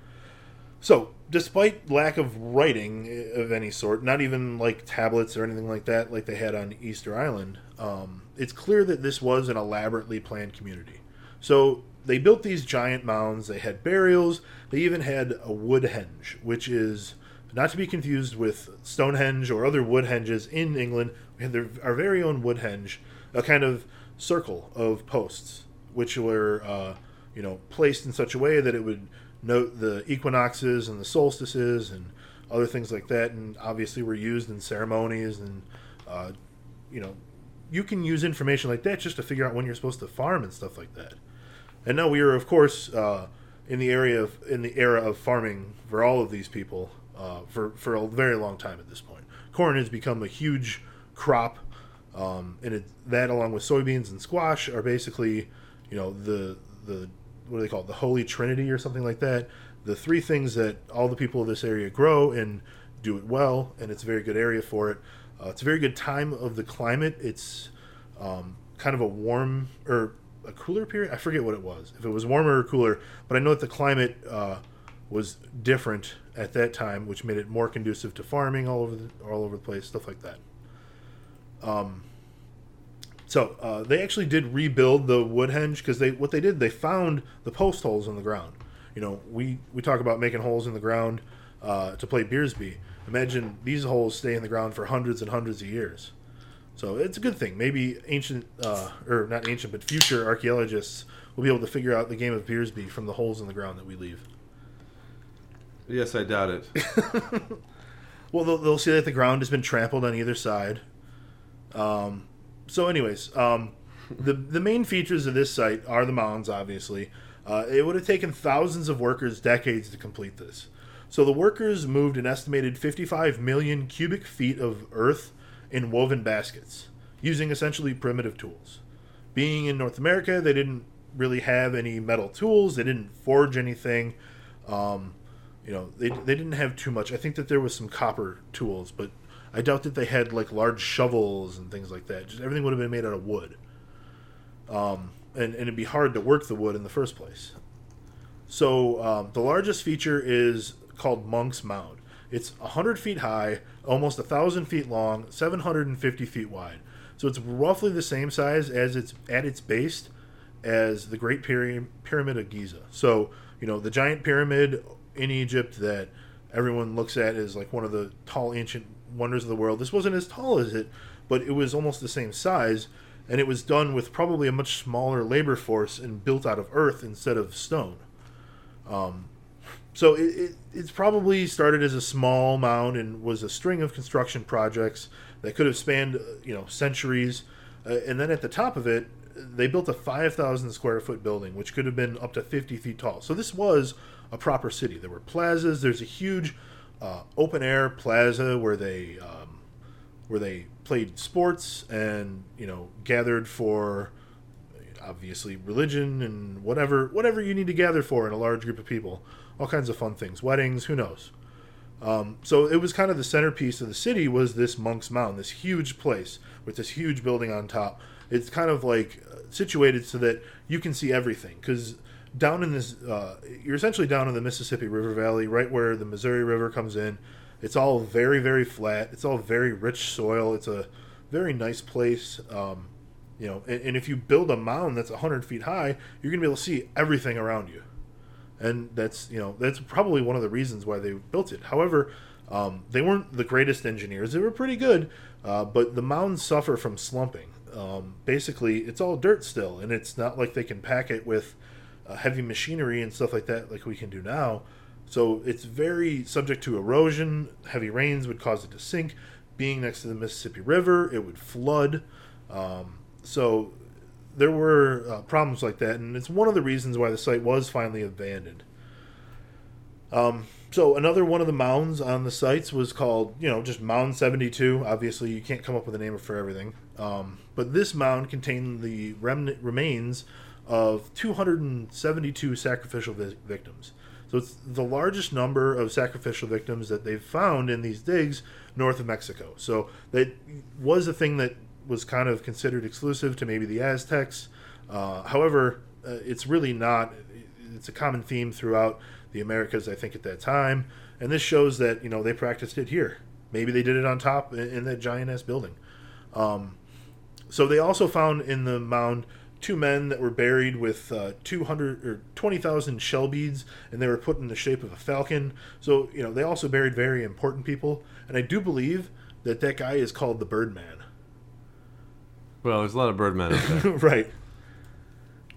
So, despite lack of writing of any sort, not even like tablets or anything like that, like they had on Easter Island, um, it's clear that this was an elaborately planned community. So, they built these giant mounds, they had burials, they even had a wood henge, which is not to be confused with Stonehenge or other wood henges in England. We had their, our very own wood henge, a kind of circle of posts, which were uh, you know placed in such a way that it would note the equinoxes and the solstices and other things like that, and obviously were used in ceremonies and uh, you know you can use information like that just to figure out when you're supposed to farm and stuff like that. And now we are, of course, uh, in the area of in the era of farming for all of these people uh, for for a very long time at this point. Corn has become a huge crop, um, and it, that along with soybeans and squash are basically, you know, the the what do they call it, the holy trinity or something like that. The three things that all the people of this area grow and do it well, and it's a very good area for it. Uh, it's a very good time of the climate. It's um, kind of a warm or a cooler period. I forget what it was. If it was warmer or cooler, but I know that the climate uh, was different at that time, which made it more conducive to farming all over the, all over the place, stuff like that. Um, so uh, they actually did rebuild the Woodhenge because they what they did they found the post holes in the ground. You know, we we talk about making holes in the ground uh, to play Beersby. Imagine these holes stay in the ground for hundreds and hundreds of years. So it's a good thing. Maybe ancient, uh, or not ancient, but future archaeologists will be able to figure out the game of Beersby from the holes in the ground that we leave. Yes, I doubt it. *laughs* *laughs* Well, they'll, they'll see that the ground has been trampled on either side. Um, so, anyways, um, the the main features of this site are the mounds. Obviously, uh, it would have taken thousands of workers decades to complete this. So the workers moved an estimated 55 million cubic feet of earth in woven baskets, using essentially primitive tools. Being in North America, they didn't really have any metal tools. They didn't forge anything. Um, you know, they, they didn't have too much. I think that there was some copper tools, but I doubt that they had like large shovels and things like that. Just everything would have been made out of wood. Um, and, and it'd be hard to work the wood in the first place. So um, the largest feature is called Monk's Mound. It's 100 feet high, almost 1,000 feet long, 750 feet wide. So it's roughly the same size as it's at its base as the Great Pyra- Pyramid of Giza. So, you know, the giant pyramid in Egypt that everyone looks at as like one of the tall ancient wonders of the world. This wasn't as tall as it, but it was almost the same size, and it was done with probably a much smaller labor force and built out of earth instead of stone. Um, so it, it, it's probably started as a small mound and was a string of construction projects that could have spanned, uh, you know, centuries. Uh, and then at the top of it, they built a 5,000 square foot building, which could have been up to 50 feet tall. So this was a proper city. There were plazas. There's a huge uh, open air plaza where they um, where they played sports and you know gathered for obviously religion and whatever whatever you need to gather for in a large group of people. All kinds of fun things, weddings, who knows. Um, so it was kind of the centerpiece of the city was this Monk's Mound, this huge place with this huge building on top. It's kind of like uh, situated so that you can see everything because down in this, uh, you're essentially down in the Mississippi River Valley, right where the Missouri River comes in. It's all very very flat. It's all very rich soil. It's a very nice place. Um, you know, and, and if you build a mound that's 100 feet high, you're gonna be able to see everything around you and that's you know that's probably one of the reasons why they built it. However, um, they weren't the greatest engineers. They were pretty good, uh, but the mounds suffer from slumping. Um, basically, it's all dirt still, and it's not like they can pack it with uh, heavy machinery and stuff like that, like we can do now. So it's very subject to erosion. Heavy rains would cause it to sink. Being next to the Mississippi River, it would flood. Um, so there were uh, problems like that, and it's one of the reasons why the site was finally abandoned. Um, so another one of the mounds on the sites was called, you know, just Mound 72. Obviously, you can't come up with a name for everything. Um, but this mound contained the remnant remains of 272 sacrificial vi- victims. So it's the largest number of sacrificial victims that they've found in these digs north of Mexico. So that was a thing that was kind of considered exclusive to maybe the Aztecs. Uh, however, uh, it's really not. It's a common theme throughout the Americas, I think, at that time. And this shows that you know they practiced it here. Maybe they did it on top in, in that giant ass building. Um, so they also found in the mound two men that were buried with uh, 200 or 20,000 shell beads, and they were put in the shape of a falcon. So, you know, they also buried very important people. And I do believe that that guy is called the Birdman. Well, there's a lot of Birdmen out there. *laughs* right.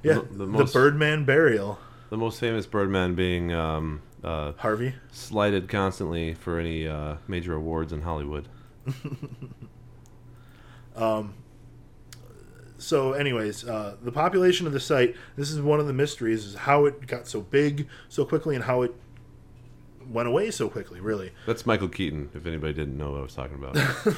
Yeah, The- the, the Birdman burial. the most famous Birdman being um, uh, Harvey. slighted constantly for any uh, major awards in Hollywood. *laughs* So, anyways, uh, the population of the site. This is one of the mysteries: is how it got so big so quickly and how it went away so quickly. Really. That's Michael Keaton, if anybody didn't know what I was talking about. *laughs*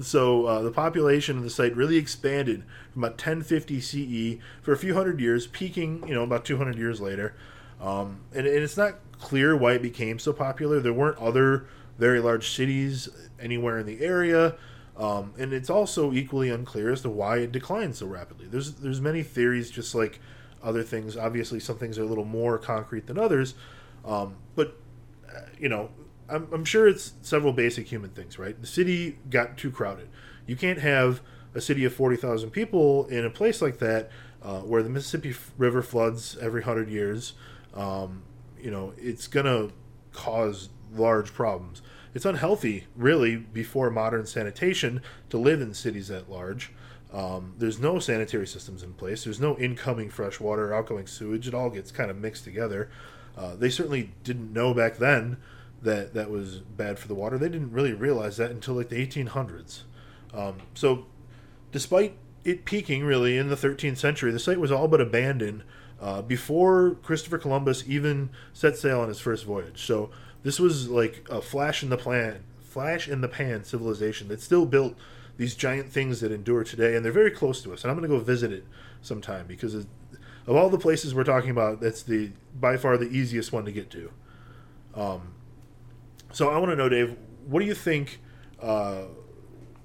So uh, the population of the site really expanded from about 1050 CE for a few hundred years, peaking, you know, about 200 years later. Um, and, and it's not clear why it became so popular. There weren't other very large cities anywhere in the area, um, and it's also equally unclear as to why it declined so rapidly. There's there's many theories, just like other things. Obviously, some things are a little more concrete than others, um, but uh, you know, I'm, I'm sure it's several basic human things, right? The city got too crowded. You can't have a city of 40,000 people in a place like that uh, where the Mississippi River floods every 100 years. Um, you know, it's to cause large problems. It's unhealthy, really, before modern sanitation to live in cities at large. Um, there's no sanitary systems in place. There's no incoming fresh water outgoing sewage. It all gets kind of mixed together. Uh, they certainly didn't know back then that that was bad for the water. They didn't really realize that until like the 1800s. Um, so, despite it peaking really in the 13th century, the site was all but abandoned uh, before Christopher Columbus even set sail on his first voyage. So this was like a flash in the plan, flash in the pan civilization that still built these giant things that endure today, and they're very close to us. And I'm going to go visit it sometime because it, of all the places we're talking about, that's the by far the easiest one to get to. Um, so I want to know, Dave, what do you think? Uh,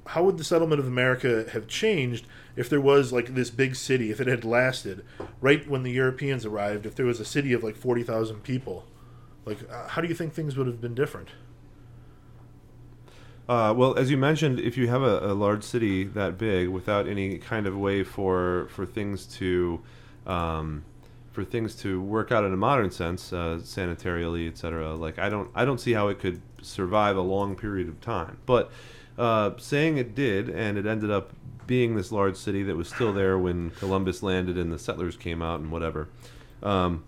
how would the settlement of America have changed if there was like this big city, if it had lasted right when the Europeans arrived, if there was a city of like 40,000 people? Like, uh, how do you think things would have been different? Uh, well, as you mentioned, if you have a, a large city that big without any kind of way for for things to um, for things to work out in a modern sense, uh, sanitarily, etc., like I don't I don't see how it could survive a long period of time. But uh, saying it did, and it ended up being this large city that was still there when Columbus landed and the settlers came out and whatever. Um,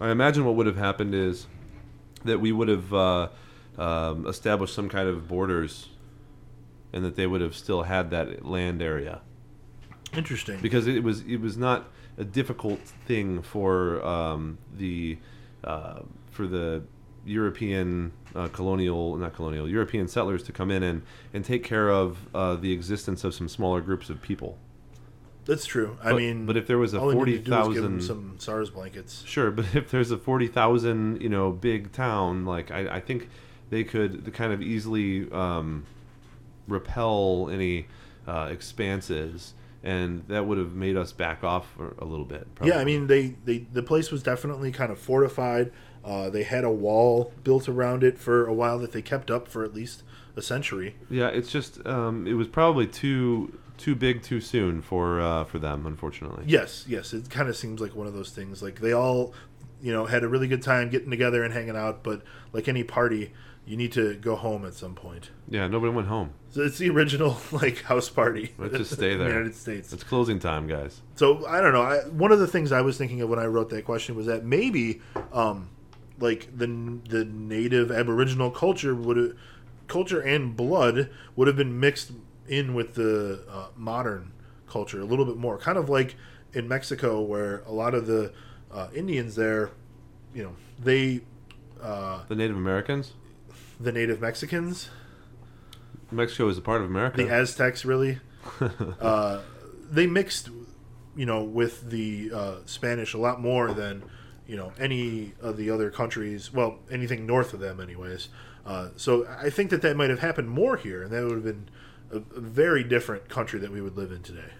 I imagine what would have happened is that we would have uh, um, established some kind of borders, and that they would have still had that land area Interesting. because it was it was not a difficult thing for um, the uh, for the European uh, colonial not colonial European settlers to come in and and take care of uh, the existence of some smaller groups of people. That's true. I But- mean, but if there was a all they need to do is give 40,000 some SARS blankets. Sure, but if there's a forty thousand, you know, big town, like I, I think they could kind of easily um, repel any uh, expanses, and that would have made us back off a little bit. Yeah, I mean, they, they the place was definitely kind of fortified. Uh, they had a wall built around it for a while that they kept up for at least a century. yeah, it's just um, it was probably too too big too soon for uh, for them, unfortunately. Yes, yes, it kind of seems like one of those things. Like they all, you know, had a really good time getting together and hanging out, but like any party, you need to go home at some point. Yeah, nobody went home. So it's the original *laughs* like house party. Let's just stay in *laughs* the there. United States. It's closing time, guys. So I don't know. I, one of the things I was thinking of when I wrote that question was that maybe, um, like the the native Aboriginal culture would culture and blood would have been mixed in with the uh, modern culture a little bit more, kind of like in Mexico where a lot of the uh, Indians there, you know, they uh, The Native Americans. the native Mexicans, Mexico is a part of America. the Aztecs really *laughs* uh, they mixed you know with the uh, Spanish a lot more than you know any of the other countries well anything north of them anyways uh, so I think that that might have happened more here and that would have been a, a very different country that we would live in today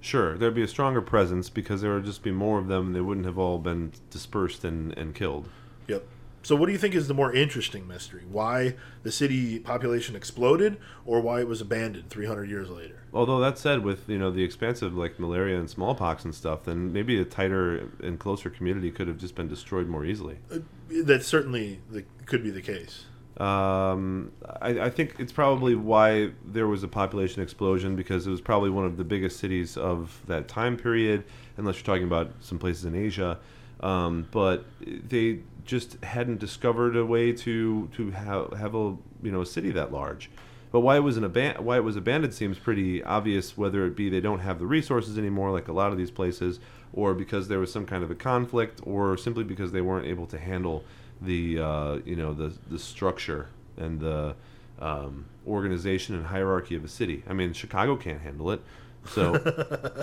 Sure, there'd be a stronger presence because there would just be more of them. and They wouldn't have all been dispersed and, and killed. yep So, what do you think is the more interesting mystery? Why the city population exploded, or why it was abandoned 300 years later? Although that said, with you know the expansive like malaria and smallpox and stuff, then maybe a tighter and closer community could have just been destroyed more easily. Uh, That certainly the, could be the case. Um, I, I think it's probably why there was a population explosion because it was probably one of the biggest cities of that time period, unless you're talking about some places in Asia. Um, but they just hadn't discovered a way to to have have a you know a city that large. But why it was an aban- why it was abandoned seems pretty obvious. Whether it be they don't have the resources anymore, like a lot of these places, or because there was some kind of a conflict, or simply because they weren't able to handle the uh, you know the the structure and the um, organization and hierarchy of a city. I mean, Chicago can't handle it. So,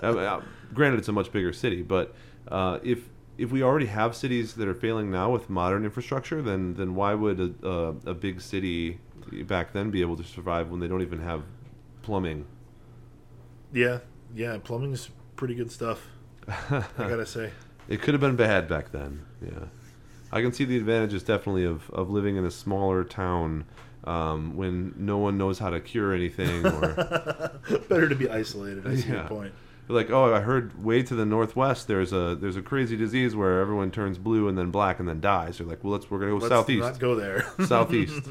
I *laughs* mean, uh, granted, it's a much bigger city, but uh, if if we already have cities that are failing now with modern infrastructure, then then why would a, a, a big city back then be able to survive when they don't even have plumbing? Yeah, yeah, plumbing's pretty good stuff. I *laughs* gotta say. It could have been bad back then. Yeah, I can see the advantages definitely of, of living in a smaller town um, when no one knows how to cure anything. Or *laughs* Better to be isolated. I see your point. like, oh, I heard way to the northwest there's a there's a crazy disease where everyone turns blue and then black and then dies. They're like, well, let's we're gonna go southeast. Let's southeast. not go there. Southeast.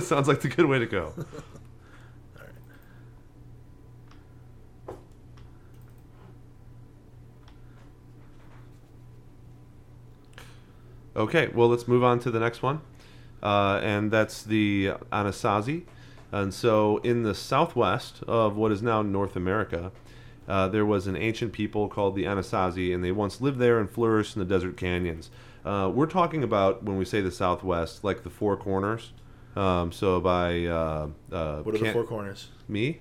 *laughs* *laughs* Sounds like the good way to go. Okay, well, let's move on to the next one. Uh, and that's the Anasazi. And so, in the southwest of what is now North America, uh, there was an ancient people called the Anasazi, and they once lived there and flourished in the desert canyons. Uh, we're talking about, when we say the southwest, like the Four Corners. Um, so, by. Uh, uh, what are the four corners? Me?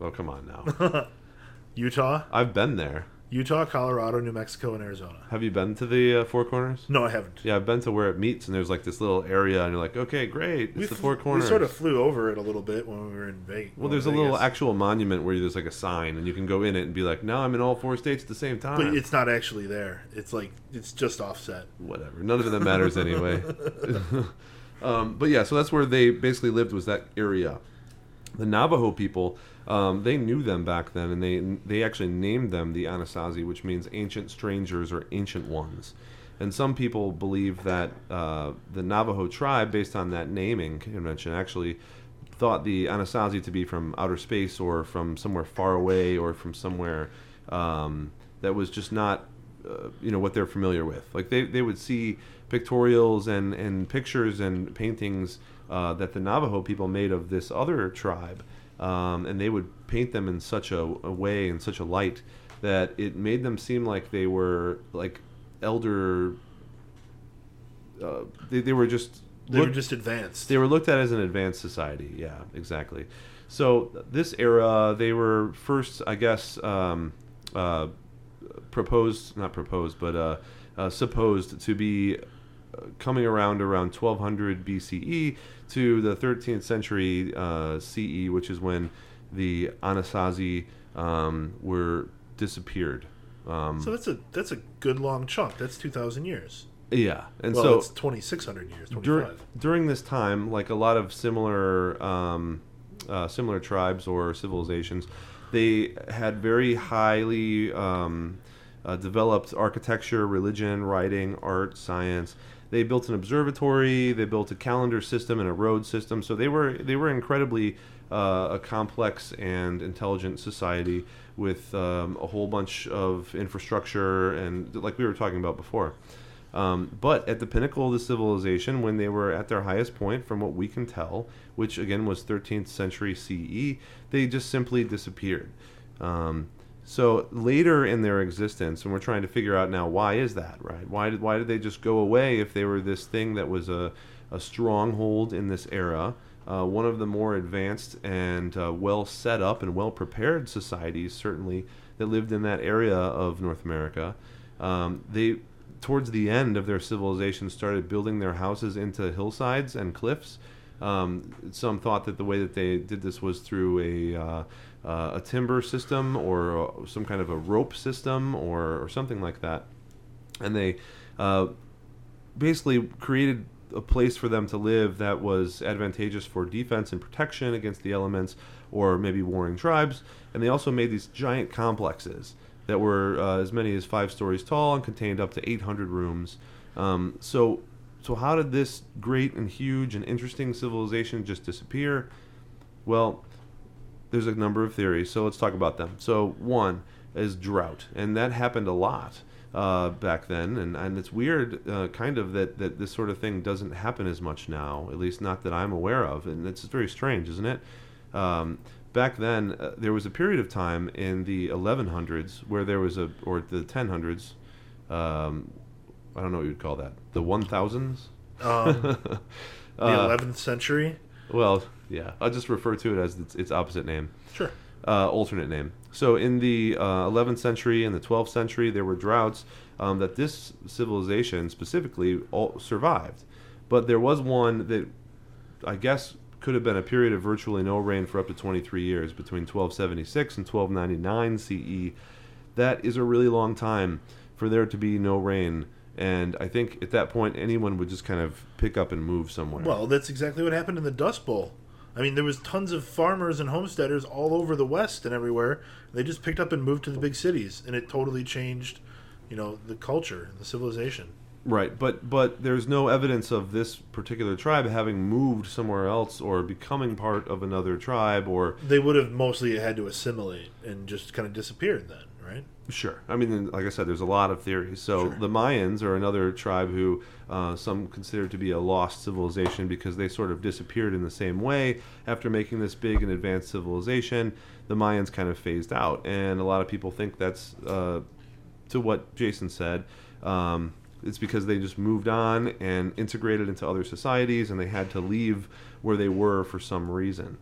Oh, come on now. *laughs* Utah, I've been there. Utah, Colorado, New Mexico, and Arizona. Have you been to the uh, Four Corners? No, I haven't. Yeah, I've been to where it meets, and there's like this little area, and you're like, okay, great, it's We, the Four Corners. we sort of flew over it a little bit when we were in Vegas. well, there's a little actual monument where there's like a sign, and you can go in it and be like, now I'm in all four states at the same time. but it's not actually there. It's like it's just offset. Whatever, none of that matters anyway. *laughs* *laughs* um, but yeah, so that's where they basically lived was that area. The Navajo people, um, they knew them back then, and they they actually named them the Anasazi, which means ancient strangers or ancient ones. And some people believe that uh, the Navajo tribe, based on that naming convention, actually thought the Anasazi to be from outer space or from somewhere far away or from somewhere um, that was just not, uh, you know, what they're familiar with. Like they, they would see pictorials and, and pictures and paintings uh, that the Navajo people made of this other tribe, um, and they would paint them in such a, a way, in such a light, that it made them seem like they were like elder. Uh, they, they were just They were just advanced. they were looked at as an advanced society. Yeah, exactly. So this era, they were first, I guess, um, uh, proposed, not proposed, but uh, uh, supposed to be coming around around 1200 BCE to the 13th century uh, CE, which is when the Anasazi um, were disappeared. Um, so that's a that's a good long chunk. That's two thousand years. yeah, and well, so it's twenty six hundred years. Twenty Dur- during this time, like a lot of similar um, uh, similar tribes or civilizations, they had very highly um, uh, developed architecture, religion, writing, art, science. They built an observatory. They built a calendar system and a road system. So they were they were incredibly uh, a complex and intelligent society with um, a whole bunch of infrastructure and like we were talking about before. Um, but at the pinnacle of the civilization, when they were at their highest point, from what we can tell, which again was 13th century CE, they just simply disappeared. Um, so later in their existence, and we're trying to figure out now why is that, right? Why did why did they just go away if they were this thing that was a, a stronghold in this era, uh, one of the more advanced and uh, well set up and well prepared societies, certainly that lived in that area of North America. Um, they towards the end of their civilization started building their houses into hillsides and cliffs. Um, some thought that the way that they did this was through a uh, uh, a timber system or uh, some kind of a rope system or, or something like that, and they uh, basically created a place for them to live that was advantageous for defense and protection against the elements or maybe warring tribes. And they also made these giant complexes that were uh, as many as five stories tall and contained up to 800 rooms. Um, so, so how did this great and huge and interesting civilization just disappear? Well, there's a number of theories, so let's talk about them. So, one is drought, and that happened a lot uh, back then, and, and it's weird, uh, kind of, that, that this sort of thing doesn't happen as much now, at least not that I'm aware of, and it's very strange, isn't it? Um, back then, uh, there was a period of time in the 1100s where there was a, or the 1000s, um, I don't know what you'd call that, the 1000s? Um, *laughs* the Uh, 11th century. Well, yeah, I'll just refer to it as its, its opposite name Sure. uh, alternate name. So in the uh, 11th century and the 12th century, there were droughts um, that this civilization specifically all survived. But there was one that I guess could have been a period of virtually no rain for up to 23 years between 1276 and 1299 CE. That is a really long time for there to be no rain. And I think at that point, anyone would just kind of pick up and move somewhere. Well, that's exactly what happened in the Dust Bowl. I mean, there was tons of farmers and homesteaders all over the West and everywhere. They just picked up and moved to the big cities, and it totally changed, you know, the culture, and the civilization. Right, but but there's no evidence of this particular tribe having moved somewhere else or becoming part of another tribe or They would have mostly had to assimilate and just kind of disappeared then, right? sure. I mean, like I said, there's a lot of theories. So Sure. the Mayans are another tribe who uh, some consider to be a lost civilization because they sort of disappeared in the same way after making this big and advanced civilization. The Mayans kind of phased out, and a lot of people think that's uh, to what Jason said. Um, it's because they just moved on and integrated into other societies, and they had to leave where they were for some reason.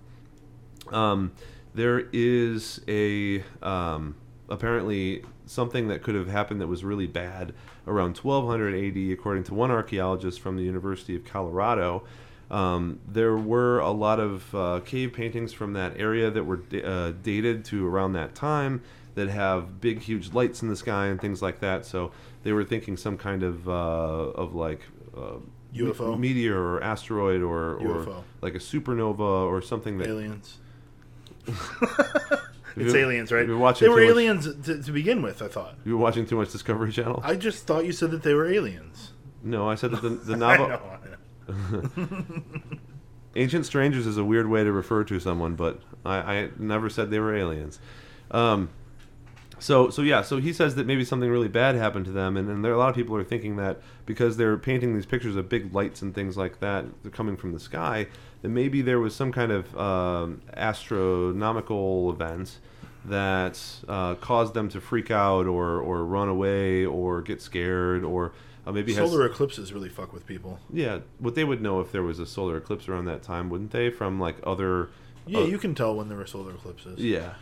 Um, there is a um, apparently something that could have happened that was really bad around 1200 AD, according to one archaeologist from the University of Colorado. Um, there were a lot of uh, cave paintings from that area that were da- uh, dated to around that time that have big, huge lights in the sky and things like that. So they were thinking some kind of uh, of like uh, UFO? me- meteor or asteroid or, or UFO. like a supernova or something that Aliens. *laughs* It's you- aliens, right? you're watching they were much- aliens to, to begin with, I thought. You were watching too much Discovery Channel. I just thought you said that they were aliens. no, I said that the, the *laughs* I novel know, I know. *laughs* Ancient Strangers is a weird way to refer to someone, but I, I never said they were aliens. Um, so so yeah, so he says that maybe something really bad happened to them, and, and there a lot of people are thinking that because they're painting these pictures of big lights and things like that, they're coming from the sky, that maybe there was some kind of um, astronomical event that uh, caused them to freak out or or run away or get scared or uh, maybe has Solar eclipses really fuck with people. yeah, what they would know if there was a solar eclipse around that time, wouldn't they? From like other. Yeah, uh, you can tell when there were solar eclipses. Yeah.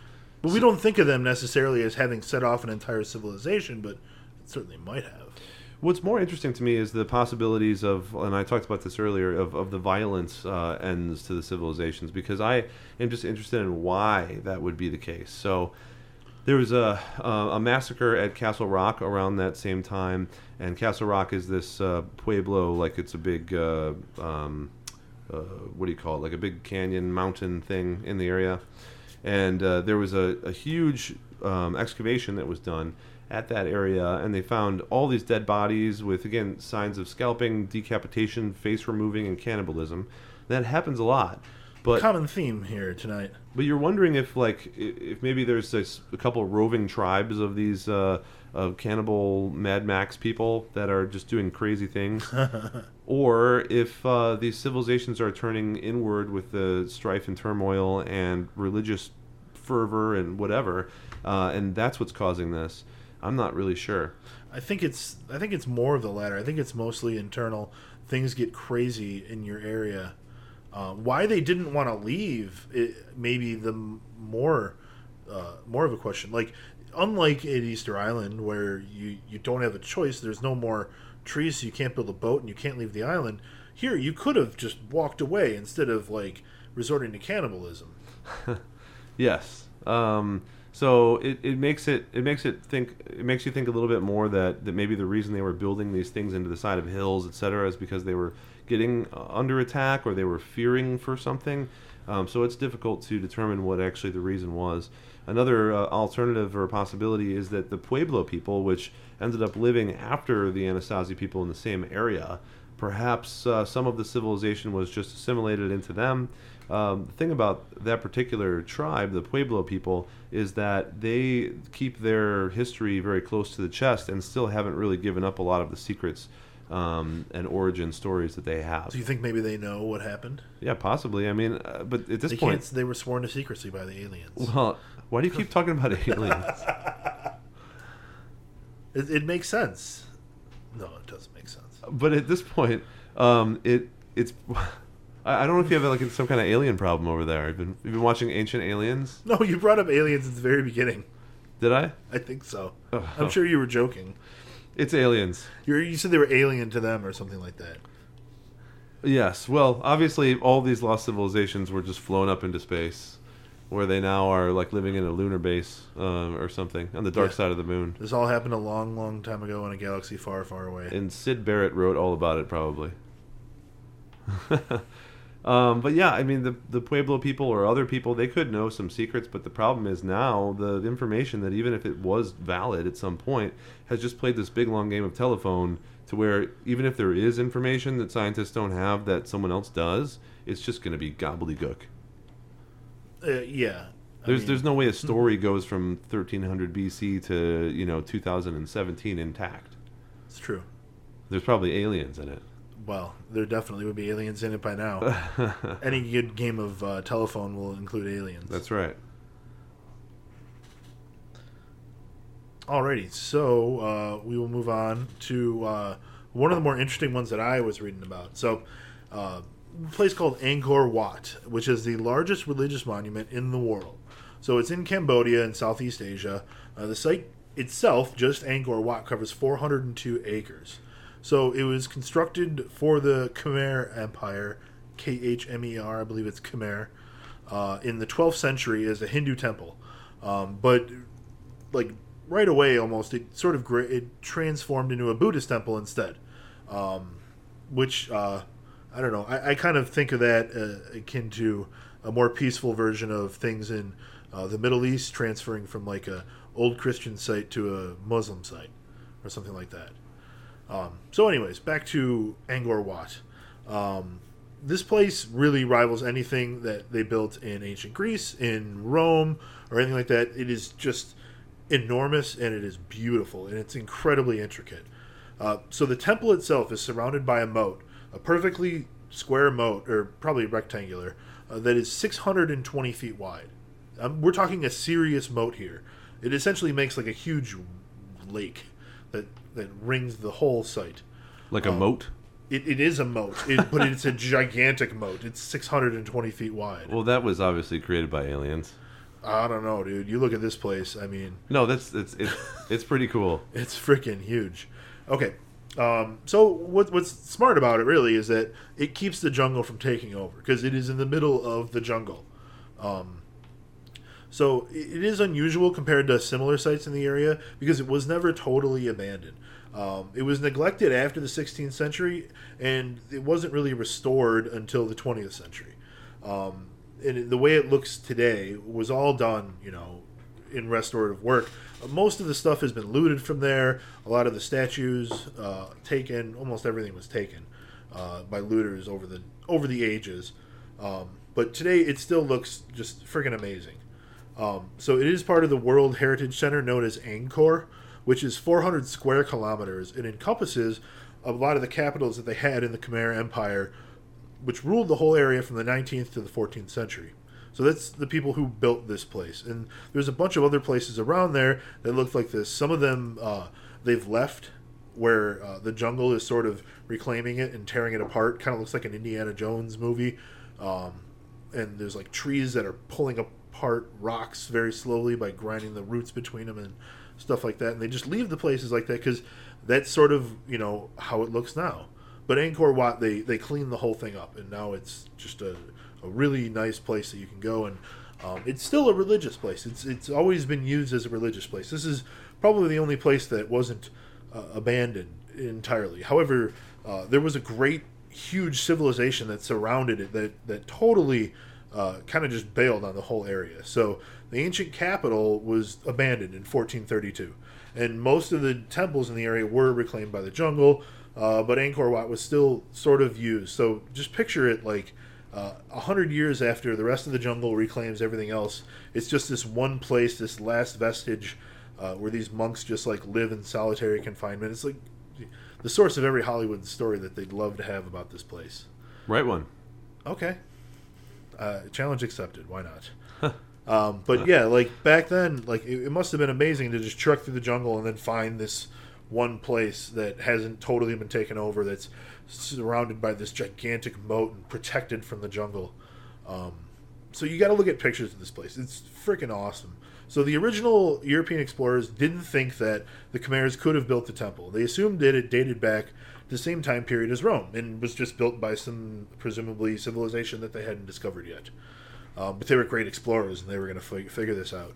But we don't think of them necessarily as having set off an entire civilization, but it certainly might have. What's more interesting to me is the possibilities of, and I talked about this earlier, of, of the violence uh, ends to the civilizations because I am just interested in why that would be the case. So there was a, a, massacre at Castle Rock around that same time, and Castle Rock is this uh, pueblo, like it's a big, uh, um, uh, what do you call it, like a big canyon mountain thing in the area. And uh, there was a, a huge um, excavation that was done at that area, and they found all these dead bodies with, again, signs of scalping, decapitation, face removing, and cannibalism. That happens a lot. But Common theme here tonight. but you're wondering if like if maybe there's this, a couple of roving tribes of these uh, of cannibal Mad Max people that are just doing crazy things, *laughs* or if uh, these civilizations are turning inward with the strife and turmoil and religious fervor and whatever, uh, and that's what's causing this. I'm not really sure. I think it's I think it's more of the latter. I think it's mostly internal. Things get crazy in your area. Uh, why they didn't want to leave, it, maybe the more uh, more of a question. Like unlike at Easter Island, where you you don't have a choice. There's no more trees, so you can't build a boat and you can't leave the island. Here, you could have just walked away instead of like resorting to cannibalism. *laughs* Yes. Um, so it, it makes it it makes it think it makes you think a little bit more that, that maybe the reason they were building these things into the side of hills, etc., is because they were getting uh, under attack or they were fearing for something. Um, so it's difficult to determine what actually the reason was. Another uh, alternative or possibility is that the Pueblo people, which ended up living after the Anasazi people in the same area, perhaps uh, some of the civilization was just assimilated into them. Um, the thing about that particular tribe, the Pueblo people, is that they keep their history very close to the chest and still haven't really given up a lot of the secrets um, and origin stories that they have. So you think maybe they know what happened? Yeah, possibly. I mean, uh, but at this They point. They were sworn to secrecy by the aliens. well, why do you keep talking about *laughs* aliens? It, it makes sense. No, it doesn't make sense. but at this point, um, it it's. I I don't know if you have like some kind of alien problem over there. You've been you've been watching Ancient Aliens. No, you brought up aliens at the very beginning. Did I? I think so. Oh. I'm sure you were joking. It's aliens. you you said they were alien to them or something like that. Yes. Well, obviously, all these lost civilizations were just flown up into space, where they now are like living in a lunar base um, or something on the dark Yeah. side of the moon. This all happened a long, long time ago in a galaxy far, far away. And Syd Barrett wrote all about it, probably. *laughs* um, but yeah, I mean, the the Pueblo people or other people, they could know some secrets, but the problem is now the information that even if it was valid at some point, has just played this big long game of telephone to where even if there is information that scientists don't have that someone else does, it's just going to be gobbledygook. Uh, yeah. I There's mean, there's no way a story goes from 1300 BC to you know 2017 intact. It's true. There's probably aliens in it. Well, there definitely would be aliens in it by now. *laughs* Any good game of uh, telephone will include aliens. That's right. Alrighty, so uh, we will move on to uh, one of the more interesting ones that I was reading about. So, uh, a place called Angkor Wat, which is the largest religious monument in the world. So it's in Cambodia in Southeast Asia. Uh, the site itself, just Angkor Wat, covers 402 acres. So it was constructed for the Khmer Empire, K H M E R, I believe it's Khmer, uh, in the 12th century as a Hindu temple. Um, but like right away almost it sort of gra- it transformed into a buddhist temple instead um, which uh, i don't know I, I kind of think of that uh, akin to a more peaceful version of things in uh, the middle east transferring from like a old christian site to a muslim site or something like that um, so anyways back to angkor wat um, this place really rivals anything that they built in ancient Greece, in Rome, or anything like that. It is just enormous and it is beautiful and it's incredibly intricate. Uh, so the temple itself is surrounded by a moat, a perfectly square moat, or probably rectangular, uh, that is 620 feet wide. Um, we're talking a serious moat here. It essentially makes like a huge lake that that rings the whole site. Like a Um, moat. It, it is a moat, it, but it's a gigantic moat. It's 620 feet wide. Well, that was obviously created by aliens. I don't know, dude. You look at this place. I mean, No, that's it's it's *laughs* it's pretty cool. it's freaking huge. Okay, um, so what, what's smart about it really is that it keeps the jungle from taking over because it is in the middle of the jungle. Um, so it is unusual compared to similar sites in the area because it was never totally abandoned. Um, it was neglected after the 16th century, and it wasn't really restored until the 20th century. Um, and the way it looks today was all done, you know, in restorative work. Most of the stuff has been looted from there. A lot of the statues uh, taken. Almost everything was taken uh, by looters over the over the ages. Um, but today it still looks just freaking amazing. Um, so it is part of the World Heritage Center known as Angkor, which is 400 square kilometers and encompasses a lot of the capitals that they had in the Khmer Empire, which ruled the whole area from the 19th to the 14th century. So that's the people who built this place. And there's a bunch of other places around there that look like this. Some of them uh, they've left where uh, the jungle is sort of reclaiming it and tearing it apart. Kind of looks like an Indiana Jones movie. Um, and there's like trees that are pulling apart rocks very slowly by grinding the roots between them and stuff like that. And they just leave the places like that because that's sort of you know how it looks now. But Angkor Wat, they they clean the whole thing up, and now it's just a, a really nice place that you can go, and um, it's still a religious place. It's it's always been used as a religious place. This is probably the only place that wasn't uh, abandoned entirely. However, uh, there was a great huge civilization that surrounded it that that totally uh, kind of just bailed on the whole area. So the ancient capital was abandoned in 1432, and most of the temples in the area were reclaimed by the jungle. Uh, but Angkor Wat was still sort of used. So just picture it like uh, a hundred years after the rest of the jungle reclaims everything else. It's just this one place, this last vestige uh, where these monks just like live in solitary confinement. It's like the source of every Hollywood story that they'd love to have about this place. Right one. Okay. Uh, challenge accepted. Why not? Um, but yeah, like back then, like it, it must have been amazing to just truck through the jungle and then find this one place that hasn't totally been taken over. That's surrounded by this gigantic moat and protected from the jungle. Um, so you got to look at pictures of this place. It's freaking awesome. So the original European explorers didn't think that the Khmers could have built the temple. They assumed that it dated back to the same time period as Rome and was just built by some presumably civilization that they hadn't discovered yet. Um, but they were great explorers and they were going to fig- figure this out.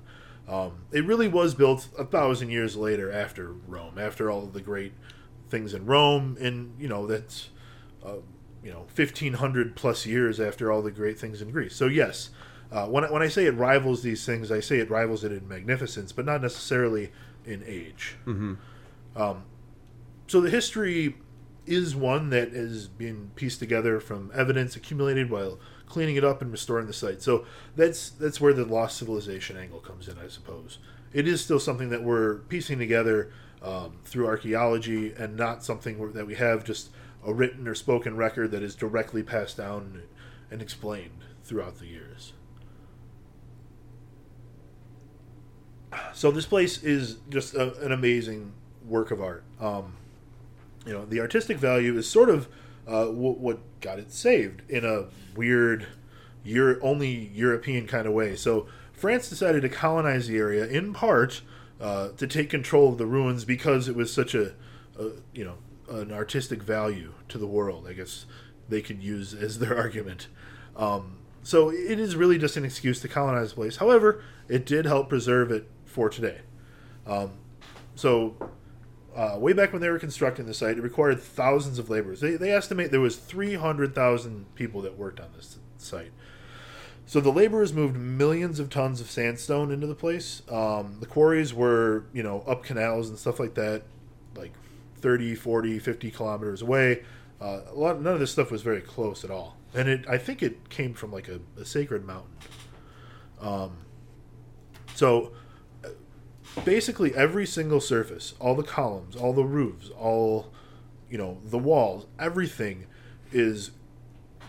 Um, it really was built a thousand years later after Rome, after all of the great things in Rome, and you know that's uh, you know fifteen hundred plus years after all the great things in Greece. So yes, uh, when I, when I say it rivals these things, I say it rivals it in magnificence, but not necessarily in age. Mm-hmm. Um, so the history is one that is being pieced together from evidence accumulated while cleaning it up and restoring the site. So that's that's where the lost civilization angle comes in, I suppose. It is still something that we're piecing together um, through archaeology, and not something that we have just a written or spoken record that is directly passed down and explained throughout the years. So this place is just a, an amazing work of art. Um, you know, the artistic value is sort of uh, w- what got it saved in a weird, Euro- only European kind of way. So France decided to colonize the area in part uh, to take control of the ruins because it was such a, a, you know, an artistic value to the world. I guess they could use as their *laughs* argument. Um, so it is really just an excuse to colonize the place. However, it did help preserve it for today. Um, so uh, way back when they were constructing the site, it required thousands of laborers. They, they estimate there was 300,000 people that worked on this site. So the laborers moved millions of tons of sandstone into the place. Um, the quarries were, you know, up canals and stuff like that, like 30, 40, 50 kilometers away. Uh, a lot, none of this stuff was very close at all. And it, I think it came from like a, a sacred mountain. Um, so basically every single surface, all the columns, all the roofs, all you know, the walls, everything is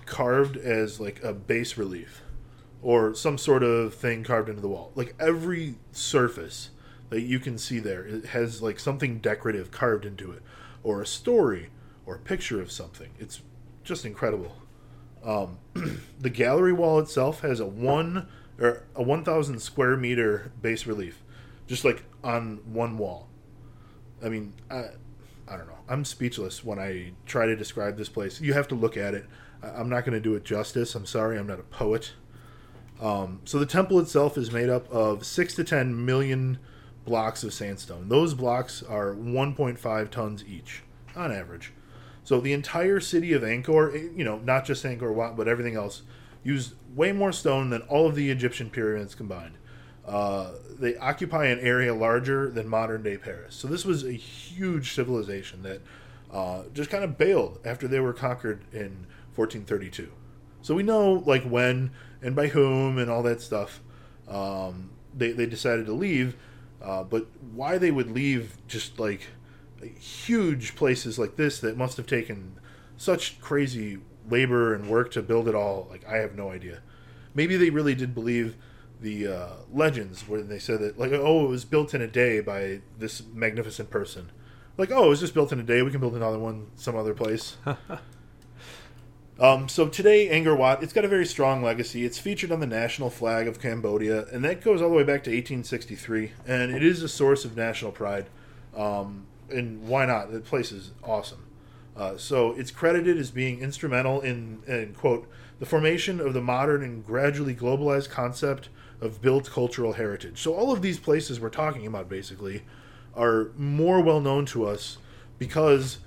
carved as like a base relief or some sort of thing carved into the wall. Like every surface that you can see there it has like something decorative carved into it or a story or a picture of something. It's just incredible. Um, *clears throat* the gallery wall itself has a one or a 1000 square meter base relief just like on one wall. I mean, I, I don't know. I'm speechless when I try to describe this place. You have to look at it. I'm not going to do it justice. I'm sorry. I'm not a poet. Um, so the temple itself is made up of six to ten million blocks of sandstone. Those blocks are 1.5 tons each on average. So the entire city of Angkor, eh, you know, not just Angkor Wat, but everything else, used way more stone than all of the Egyptian pyramids combined. Uh, they occupy an area larger than modern day Paris. So this was a huge civilization that uh, just kind of bailed after they were conquered in 1432. So we know like when and by whom and all that stuff. Um, they they decided to leave, uh, but why they would leave just like huge places like this that must have taken such crazy labor and work to build it all, like I have no idea. Maybe they really did believe the uh, legends when they said that like oh it was built in a day by this magnificent person. Like oh it was just built in a day. We can build another one some other place. *laughs* Um, so today, Angkor Wat, it's got a very strong legacy. It's featured on the national flag of Cambodia, and that goes all the way back to 1863. And it is a source of national pride. Um, and why not? The place is awesome. Uh, so it's credited as being instrumental in, in quote the formation of the modern and gradually globalized concept of built cultural heritage. So all of these places we're talking about basically are more well known to us because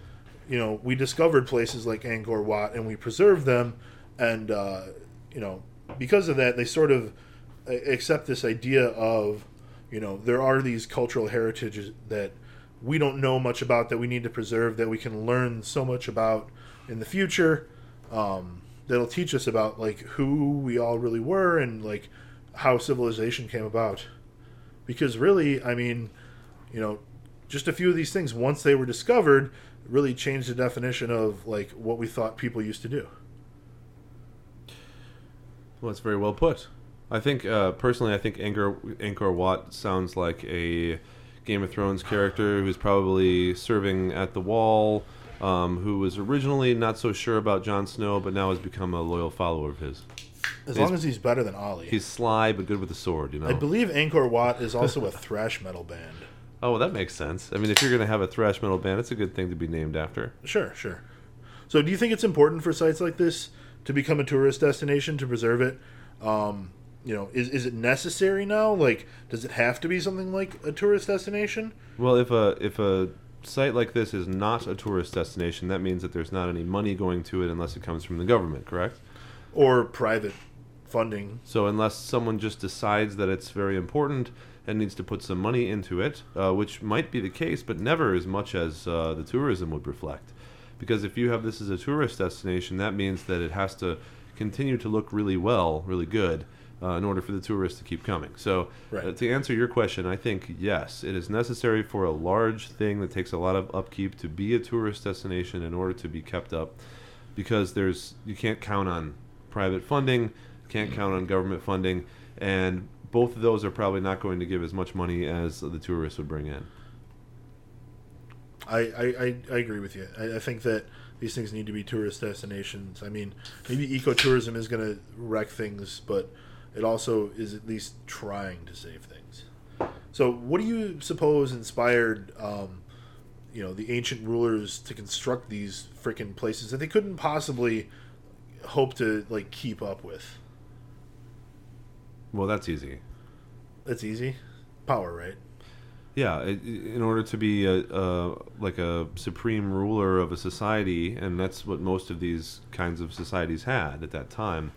you know, we discovered places like Angkor Wat and we preserved them, and uh, you know, because of that, they sort of accept this idea of, you know, there are these cultural heritages that we don't know much about that we need to preserve that we can learn so much about in the future. Um, that'll teach us about like who we all really were and like how civilization came about. Because really, I mean, you know, just a few of these things once they were discovered really changed the definition of like what we thought people used to do. Well, that's very well put. I think uh, personally, I think Angkor Angkor Wat sounds like a Game of Thrones character who's probably serving at the wall, um, who was originally not so sure about Jon Snow, but now has become a loyal follower of his. As long as he's better than Olly. He's sly but good with the sword, you know. I believe Angkor Wat is also a *laughs* thrash metal band. oh, well, that makes sense. I mean, if you're going to have a thrash metal band, it's a good thing to be named after. Sure, sure. So, do you think it's important for sites like this to become a tourist destination to preserve it? Um, you know, is is it necessary now? Like, does it have to be something like a tourist destination? Well, if a if a site like this is not a tourist destination, that means that there's not any money going to it unless it comes from the government, correct? Or private funding. So unless someone just decides that it's very important and needs to put some money into it, uh, which might be the case, but never as much as uh, the tourism would reflect. Because if you have this as a tourist destination, that means that it has to continue to look really well, really good, uh, in order for the tourists to keep coming. So, Right. uh, to answer your question, I think yes, it is necessary for a large thing that takes a lot of upkeep to be a tourist destination in order to be kept up, because there's you can't count on private funding, can't count on government funding, and both of those are probably not going to give as much money as the tourists would bring in. I, I, I, agree with you. I, I think that these things need to be tourist destinations. I mean, maybe ecotourism is going to wreck things, but it also is at least trying to save things. So, what do you suppose inspired, um, you know, the ancient rulers to construct these freaking places that they couldn't possibly hope to like keep up with? Well, that's easy. That's easy. Power, right? Yeah, it, in order to be a, a like a supreme ruler of a society, and that's what most of these kinds of societies had at that time.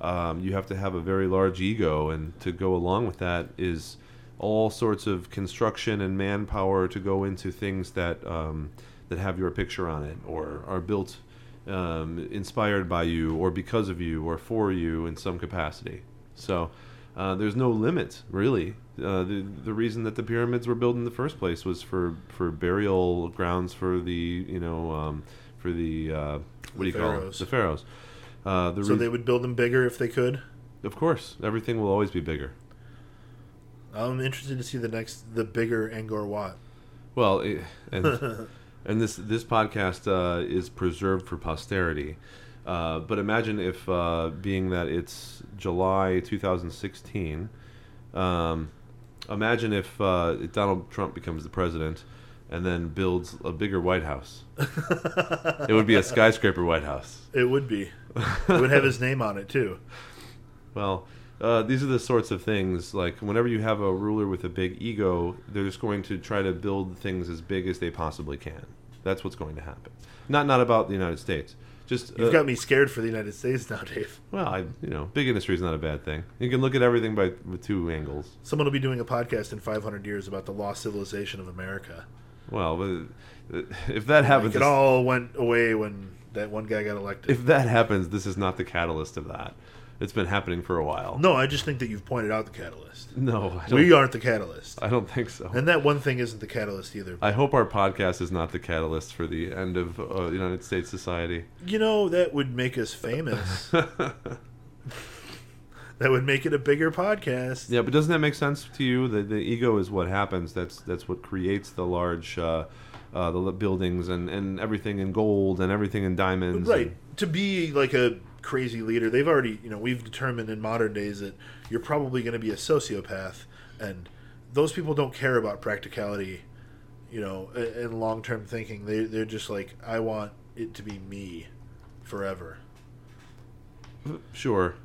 Um, you have to have a very large ego, and to go along with that is all sorts of construction and manpower to go into things that um, that have your picture on it, or are built um, inspired by you, or because of you, or for you in some capacity. So uh, there's no limit, really. Uh, the the reason that the pyramids were built in the first place was for, for burial grounds for the you know um, for the uh, what do you call it the pharaohs. Uh, the So rea- they would build them bigger if they could. of course everything will always be bigger. I'm interested to see the next, the bigger Angkor Wat. Well, it, and *laughs* and this this podcast uh, is preserved for posterity. Uh, but imagine if, uh, being that it's July 2016, um, imagine if uh, Donald Trump becomes the president and then builds a bigger White House. *laughs* it would be a skyscraper White House. It would be. It would have his name on it too. Well, uh, these are the sorts of things like whenever you have a ruler with a big ego, they're just going to try to build things as big as they possibly can. That's what's going to happen. Not not about the United States. Just You've uh, got me scared for the United States now, Dave. well, I you know, big industry is not a bad thing. You can look at everything by with two angles. Someone will be doing a podcast in 500 years about the lost civilization of America. Well, uh, *laughs* if that happens, Like it all went away when that one guy got elected. if that happens, this is not the catalyst of that. It's been happening for a while. no, I just think that you've pointed out the catalyst. No, I don't, We aren't the catalyst. I don't think so. And that one thing isn't the catalyst either. I hope our podcast is not the catalyst for the end of uh, United States society. You know, that would make us famous. *laughs* that would make it a bigger podcast. Yeah, but doesn't that make sense to you? The the ego is what happens. That's that's what creates the large, uh, uh, the buildings and, and everything in gold and everything in diamonds. Right. and- To be like a crazy leader, they've already, you know, we've determined in modern days that you're probably going to be a sociopath. And those people don't care about practicality, you know, and long term thinking. They, they're just like, I want it to be me forever. Sure.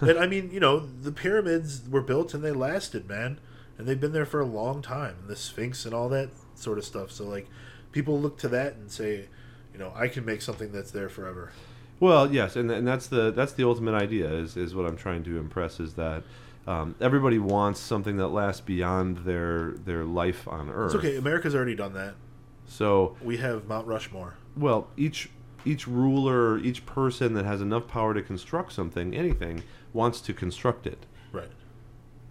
and I *laughs* mean, you know, the pyramids were built and they lasted, man. And they've been there for a long time. The Sphinx and all that sort of stuff. So, like, people look to that and say, you know, I can make something that's there forever. Well, yes, and, and that's the that's the ultimate idea is is what I'm trying to impress is that um, everybody wants something that lasts beyond their their life on Earth. It's okay. America's already done that. So, We have Mount Rushmore. well, each each ruler, each person that has enough power to construct something, anything, wants to construct it. Right.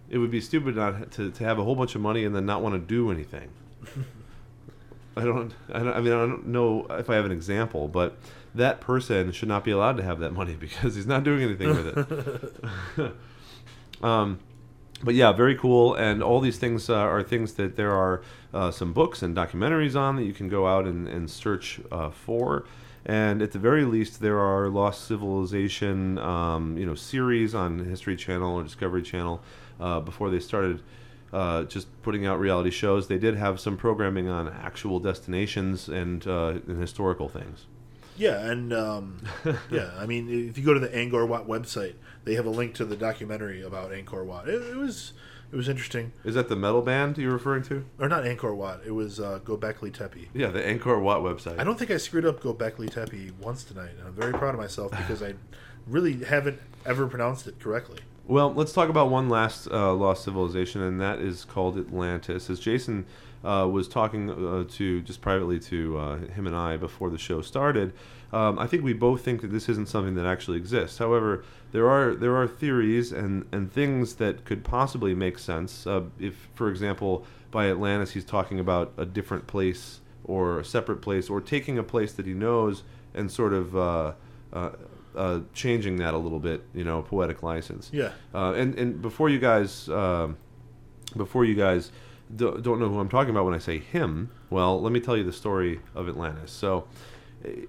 It would be stupid not to, to have a whole bunch of money and then not want to do anything. *laughs* I don't, I don't. I mean, I don't know if I have an example, but that person should not be allowed to have that money *laughs* because he's not doing anything with it. *laughs* *laughs* um, but yeah, very cool. And all these things uh, are things that there are uh, some books and documentaries on that you can go out and, and search uh, for. And at the very least, there are Lost Civilization, um, you know, series on History Channel or Discovery Channel. Uh, before they started uh, just putting out reality shows, they did have some programming on actual destinations and, uh, and historical things. Yeah, and um, *laughs* yeah, I mean, if you go to the Angkor Wat website, they have a link to the documentary about Angkor Wat. It, it was it was interesting, Is that the metal band you're referring to? or not Angkor Wat. It was uh, Gobekli Tepe. Yeah, the Angkor Wat website. I don't think I screwed up Gobekli Tepe once tonight. and I'm very proud of myself *laughs* because I really haven't ever pronounced it correctly. Well, let's talk about one last uh, lost civilization, and that is called Atlantis. As Jason uh, was talking uh, to just privately to uh, him and I before the show started, um, I think we both think that this isn't something that actually exists. However, there are there are theories and, and things that could possibly make sense. Uh, if, for example, by Atlantis he's talking about a different place or a separate place, or taking a place that he knows and sort of uh, uh, uh, changing that a little bit, you know, poetic license. Yeah. Uh, and and before you guys, um, before you guys don't know who I'm talking about when I say him, well, let me tell you the story of Atlantis. So,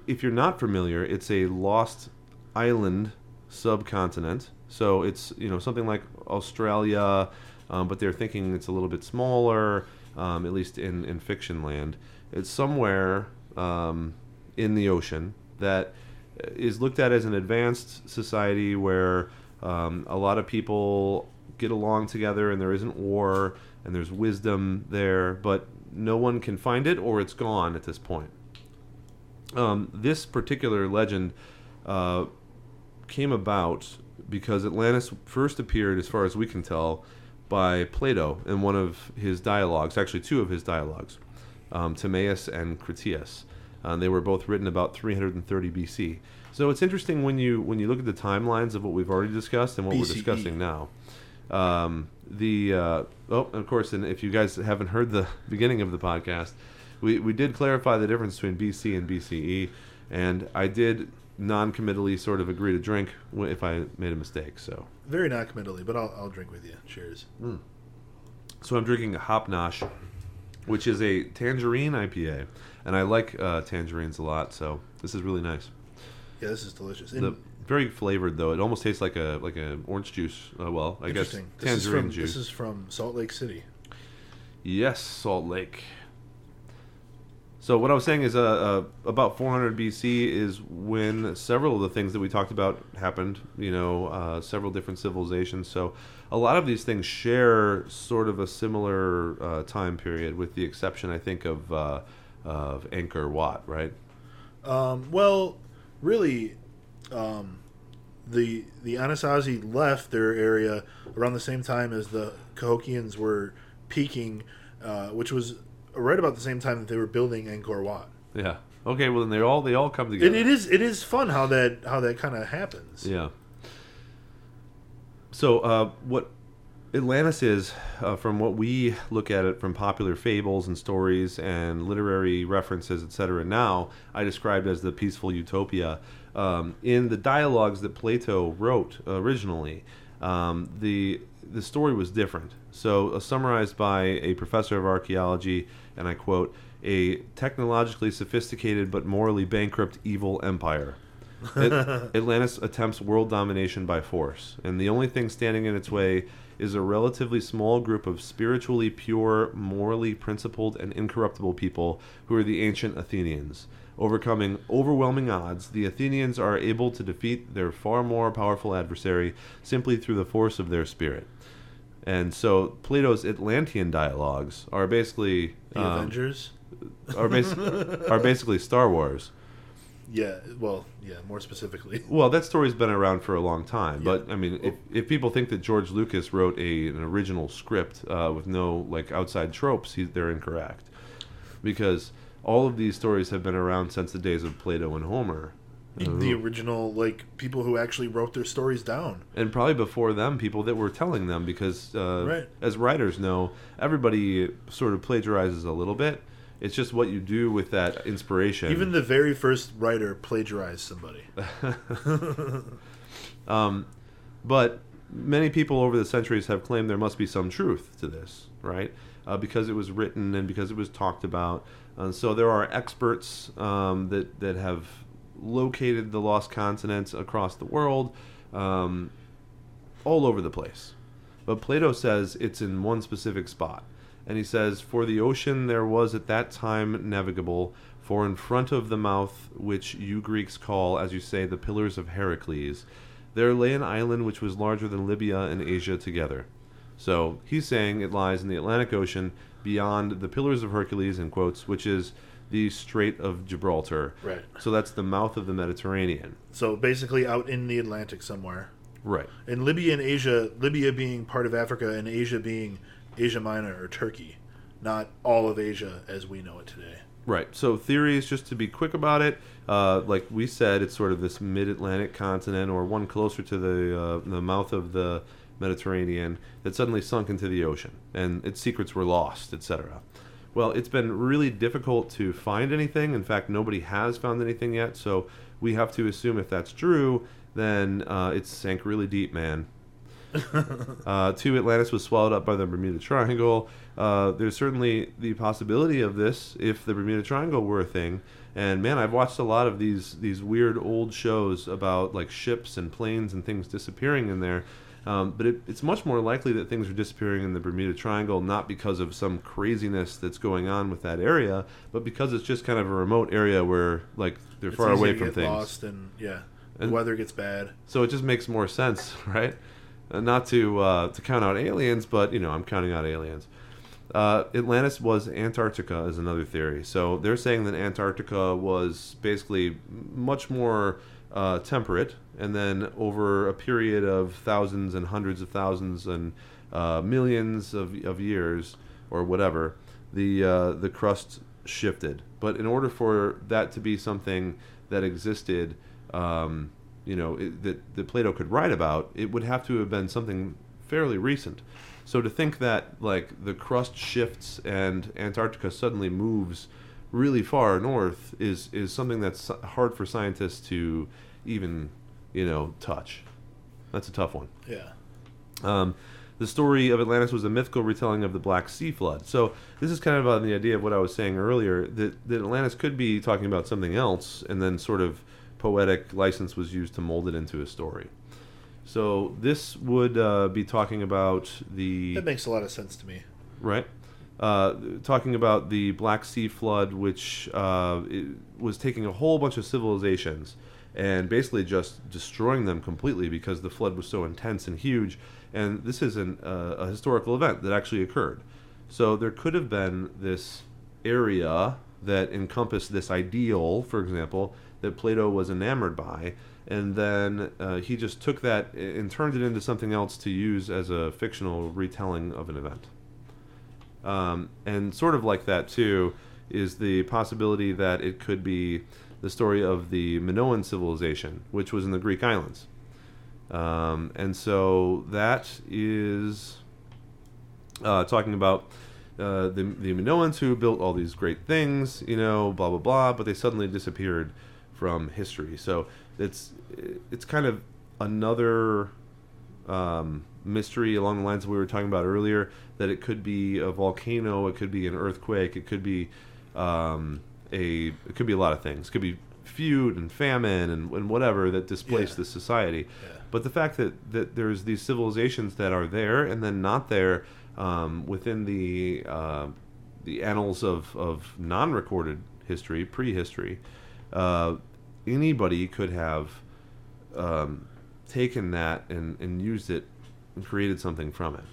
if you're not familiar, it's a lost island subcontinent. So it's you know something like Australia, um, but they're thinking it's a little bit smaller, um, at least in in fiction land. It's somewhere um, in the ocean that is looked at as an advanced society where um, a lot of people get along together and there isn't war and there's wisdom there, but no one can find it or it's gone at this point. Um, this particular legend uh, came about because Atlantis first appeared, as far as we can tell, by Plato in one of his dialogues, actually two of his dialogues, um, Timaeus and Critias. Uh, they were both written about 330 BC. So it's interesting when you when you look at the timelines of what we've already discussed and what we're discussing now. Um, the uh, oh, of course, and if you guys haven't heard the *laughs* beginning of the podcast, we we did clarify the difference between BC and BCE, and I did non-committally sort of agree to drink if I made a mistake. So Very non-committally, but I'll, I'll drink with you. Cheers. So I'm drinking a Hop Nosh, which is a tangerine IPA, and I like uh, tangerines a lot. So this is really nice. Yeah, this is delicious. The, And very flavored though. It almost tastes like a like a orange juice. Uh, well, I guess tangerine this is from, juice. This is from Salt Lake City. Yes, Salt Lake. So what I was saying is, uh, uh, about 400 BC is when several of the things that we talked about happened. You know, uh, several different civilizations. So a lot of these things share sort of a similar uh, time period, with the exception, I think, of uh, of Angkor Wat, right? Um, well, really, um, the the Anasazi left their area around the same time as the Cahokians were peaking, uh, which was right about the same time that they were building Angkor Wat. Yeah. Okay. Well, then they all they all come It, together. it is it is fun how that how that kind of happens. Yeah. So, uh, what Atlantis is, uh, from what we look at it from popular fables and stories and literary references, etc., now I described as the peaceful utopia. Um, in the dialogues that Plato wrote originally, um, the the story was different. So, uh, summarized by a professor of archaeology, and I quote, "A technologically sophisticated but morally bankrupt evil empire." At- *laughs* Atlantis attempts world domination by force, and the only thing standing in its way is a relatively small group of spiritually pure, morally principled, and incorruptible people who are the ancient Athenians. Overcoming overwhelming odds, the Athenians are able to defeat their far more powerful adversary simply through the force of their spirit. And so Plato's Atlantean dialogues are basically The um, Avengers. *laughs* are, bas- are basically Star Wars. Yeah, well, yeah, more specifically. *laughs* Well, that story's been around for a long time, Yeah. but I mean, if, if people think that George Lucas wrote a an original script uh, with no like outside tropes, he, they're incorrect, because all of these stories have been around since the days of Plato and Homer, uh, The original, like, people who actually wrote their stories down. and probably before them, people that were telling them, because uh, Right. as writers know, everybody sort of plagiarizes a little bit. It's just what you do with that inspiration. Even the very first writer plagiarized somebody. *laughs* *laughs* Um, but many people over the centuries have claimed there must be some truth to this, right? Uh, because it was written and because it was talked about. So there are experts um, that that have located the lost continents across the world, um, all over the place. But Plato says it's in one specific spot. And he says, For the ocean there was at that time navigable, for in front of the mouth, which you Greeks call, as you say, the pillars of Heracles, there lay an island which was larger than Libya and Asia together. So he's saying it lies in the Atlantic Ocean beyond the pillars of Hercules, in quotes, which is the Strait of Gibraltar. Right. So that's the mouth of the Mediterranean. So basically, out in the Atlantic somewhere. Right. And Libya and Asia, Libya being part of Africa and Asia being Asia Minor or Turkey, not all of Asia as we know it today. Right. So theories, just to be quick about it, uh, like we said, it's sort of this mid-Atlantic continent, or one closer to the uh, the mouth of the Mediterranean, that suddenly sunk into the ocean, and its secrets were lost, etc. Well, it's been really difficult to find anything. In fact, nobody has found anything yet. So we have to assume if that's true, then uh, it sank really deep, man. *laughs* Uh, two, Atlantis was swallowed up by the Bermuda Triangle. Uh, there's certainly the possibility of this if the Bermuda Triangle were a thing. And man, I've watched a lot of these these weird old shows about like ships and planes and things disappearing in there. Um, but it, it's much more likely that things are disappearing in the Bermuda Triangle not because of some craziness that's going on with that area, but because it's just kind of a remote area where like they're It's far away to from get things. lost and yeah, And- the weather gets bad. So it just makes more sense, *laughs* right? Uh, not to uh, to count out aliens, but you know I'm counting out aliens. Uh, Atlantis was Antarctica is another theory. So they're saying that Antarctica was basically much more uh, temperate, and then over a period of thousands and hundreds of thousands and uh, millions of, of years or whatever, the uh, the crust shifted. But in order for that to be something that existed, um, you know, it, that that Plato could write about, it would have to have been something fairly recent. So to think that like the crust shifts and Antarctica suddenly moves really far north is is something that's hard for scientists to even you know touch. That's a tough one. Yeah. Um, the story of Atlantis was a mythical retelling of the Black Sea flood. So this is kind of on the idea of what I was saying earlier that, that Atlantis could be talking about something else, and then sort of poetic license was used to mold it into a story. So this would uh, be talking about the That makes a lot of sense to me. right? Uh, talking about the Black Sea flood, which uh, it was taking a whole bunch of civilizations and basically just destroying them completely because the flood was so intense and huge. And this is an, uh, a historical event that actually occurred. So there could have been this area that encompassed this ideal, for example, that Plato was enamored by, and then uh, he just took that and turned it into something else to use as a fictional retelling of an event. Um, and sort of like that too is the possibility that it could be the story of the Minoan civilization, which was in the Greek islands. Um, and so that is uh, talking about uh, the, the Minoans who built all these great things, you know, blah blah blah, but they suddenly disappeared from history. So it's it's kind of another um, mystery along the lines that we were talking about earlier. That it could be a volcano, it could be an earthquake, it could be um, a it could be a lot of things. It could be feud and famine and, and whatever that displaced Yeah. this society. Yeah. But the fact that, that there's these civilizations that are there and then not there um, within the uh, the annals of, of non-recorded history, prehistory, uh, anybody could have um, taken that and, and used it and created something from it.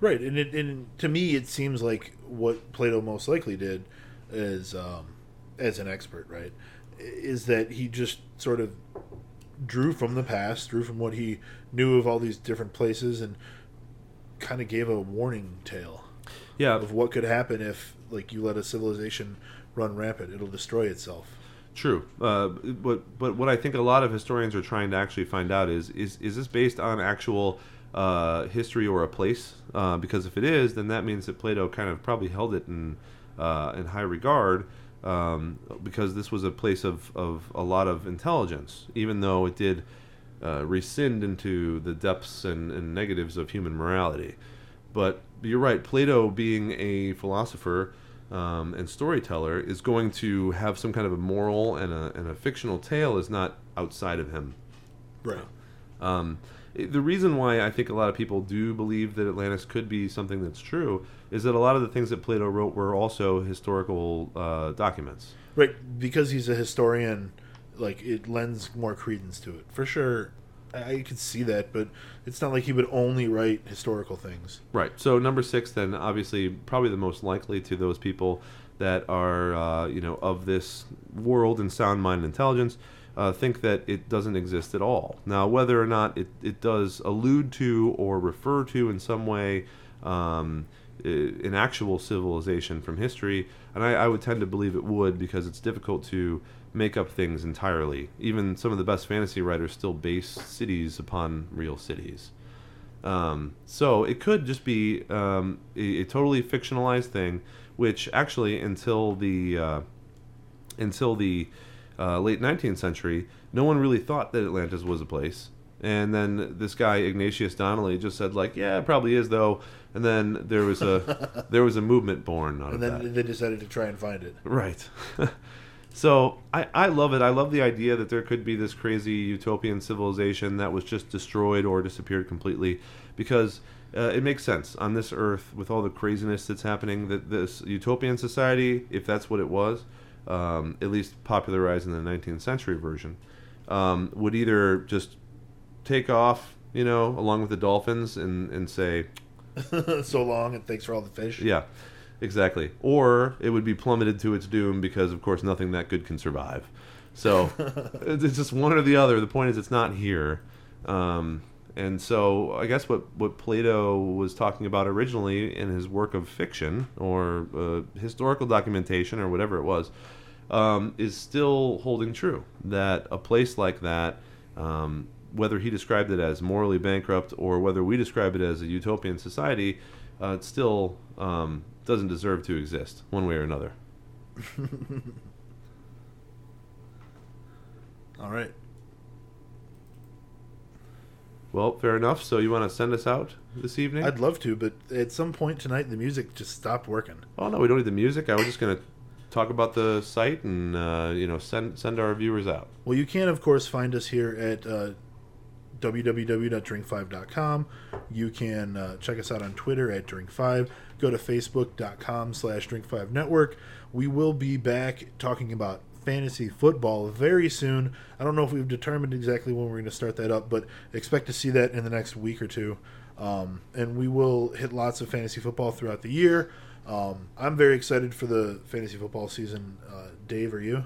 Right, and it, and to me, it seems like what Plato most likely did is, um, as an expert, right, is that he just sort of drew from the past, drew from what he knew of all these different places, and kind of gave a warning tale Yeah, of what could happen if, like, you let a civilization run rampant. It'll destroy itself. True, uh, but but what I think a lot of historians are trying to actually find out is is is this based on actual uh, history or a place? Uh, because if it is, then that means that Plato kind of probably held it in uh, in high regard, um, because this was a place of of a lot of intelligence, even though it did uh, rescind into the depths and, and negatives of human morality. But you're right, Plato being a philosopher um, and storyteller is going to have some kind of a moral and a, and a fictional tale is not outside of him. Right. Um, the reason why I think a lot of people do believe that Atlantis could be something that's true is that a lot of the things that Plato wrote were also historical uh, documents. Right, because he's a historian, like it lends more credence to it. For sure, I, I could see that, but it's not like he would only write historical things. Right. So number six, then obviously probably the most likely to those people that are uh, you know of this world and sound mind and intelligence uh, think that it doesn't exist at all. Now, whether or not it, it does allude to or refer to in some way um, an actual civilization from history, and I, I would tend to believe it would because it's difficult to make up things entirely. Even some of the best fantasy writers still base cities upon real cities. Um, so it could just be um, a, a totally fictionalized thing, which actually until the uh, until the uh, late 19th century, no one really thought that Atlantis was a place. And then this guy Ignatius Donnelly just said like, yeah, it probably is though. And then there was a *laughs* there was a movement born out And of then that. they decided to try and find it. Right. *laughs* so I, I love it. I love the idea that there could be this crazy utopian civilization that was just destroyed or disappeared completely because uh, it makes sense on this earth with all the craziness that's happening that this utopian society, if that's what it was, um, at least popularized in the 19th century version, um, would either just take off, you know, along with the dolphins and, and say, *laughs* so long, and thanks for all the fish. yeah, exactly. Or it would be plummeted to its doom because, of course, nothing that good can survive. So *laughs* it's just one or the other. The point is, it's not here. Um, and so I guess what, what Plato was talking about originally in his work of fiction or uh, historical documentation or whatever it was um, is still holding true. That a place like that, um, whether he described it as morally bankrupt or whether we describe it as a utopian society, uh, it still um, doesn't deserve to exist one way or another. *laughs* All right. Well, fair enough. So you want to send us out this evening? I'd love to, but at some point tonight, the music just stopped working. oh no, we don't need the music. I was just going to talk about the site and uh, you know send send our viewers out. Well, you can, of course, find us here at uh, www.drink5.com. You can uh, check us out on Twitter at Drink5. Go to facebook.com slash Drink5Network. We will be back talking about fantasy football very soon. I don't know if we've determined exactly when we're going to start that up, but expect to see that in the next week or two. Um, and we will hit lots of fantasy football throughout the year. Um, I'm very excited for the fantasy football season. Uh, Dave, are you?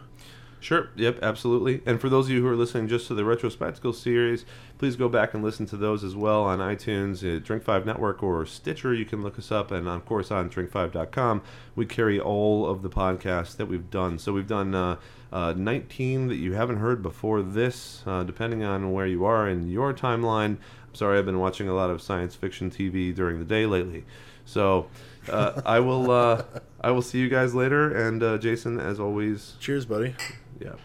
Sure. Yep. Absolutely. And for those of you who are listening just to the Retrospectical series, please go back and listen to those as well on iTunes, uh, Drink Five Network, or Stitcher. You can look us up, and of course on Drink5.com, we carry all of the podcasts that we've done. So we've done uh, uh, 19 that you haven't heard before this, uh, depending on where you are in your timeline. I'm sorry, I've been watching a lot of science fiction TV during the day lately. So uh, I will uh, I will see you guys later. And Jason, as always, Cheers, buddy. Yeah.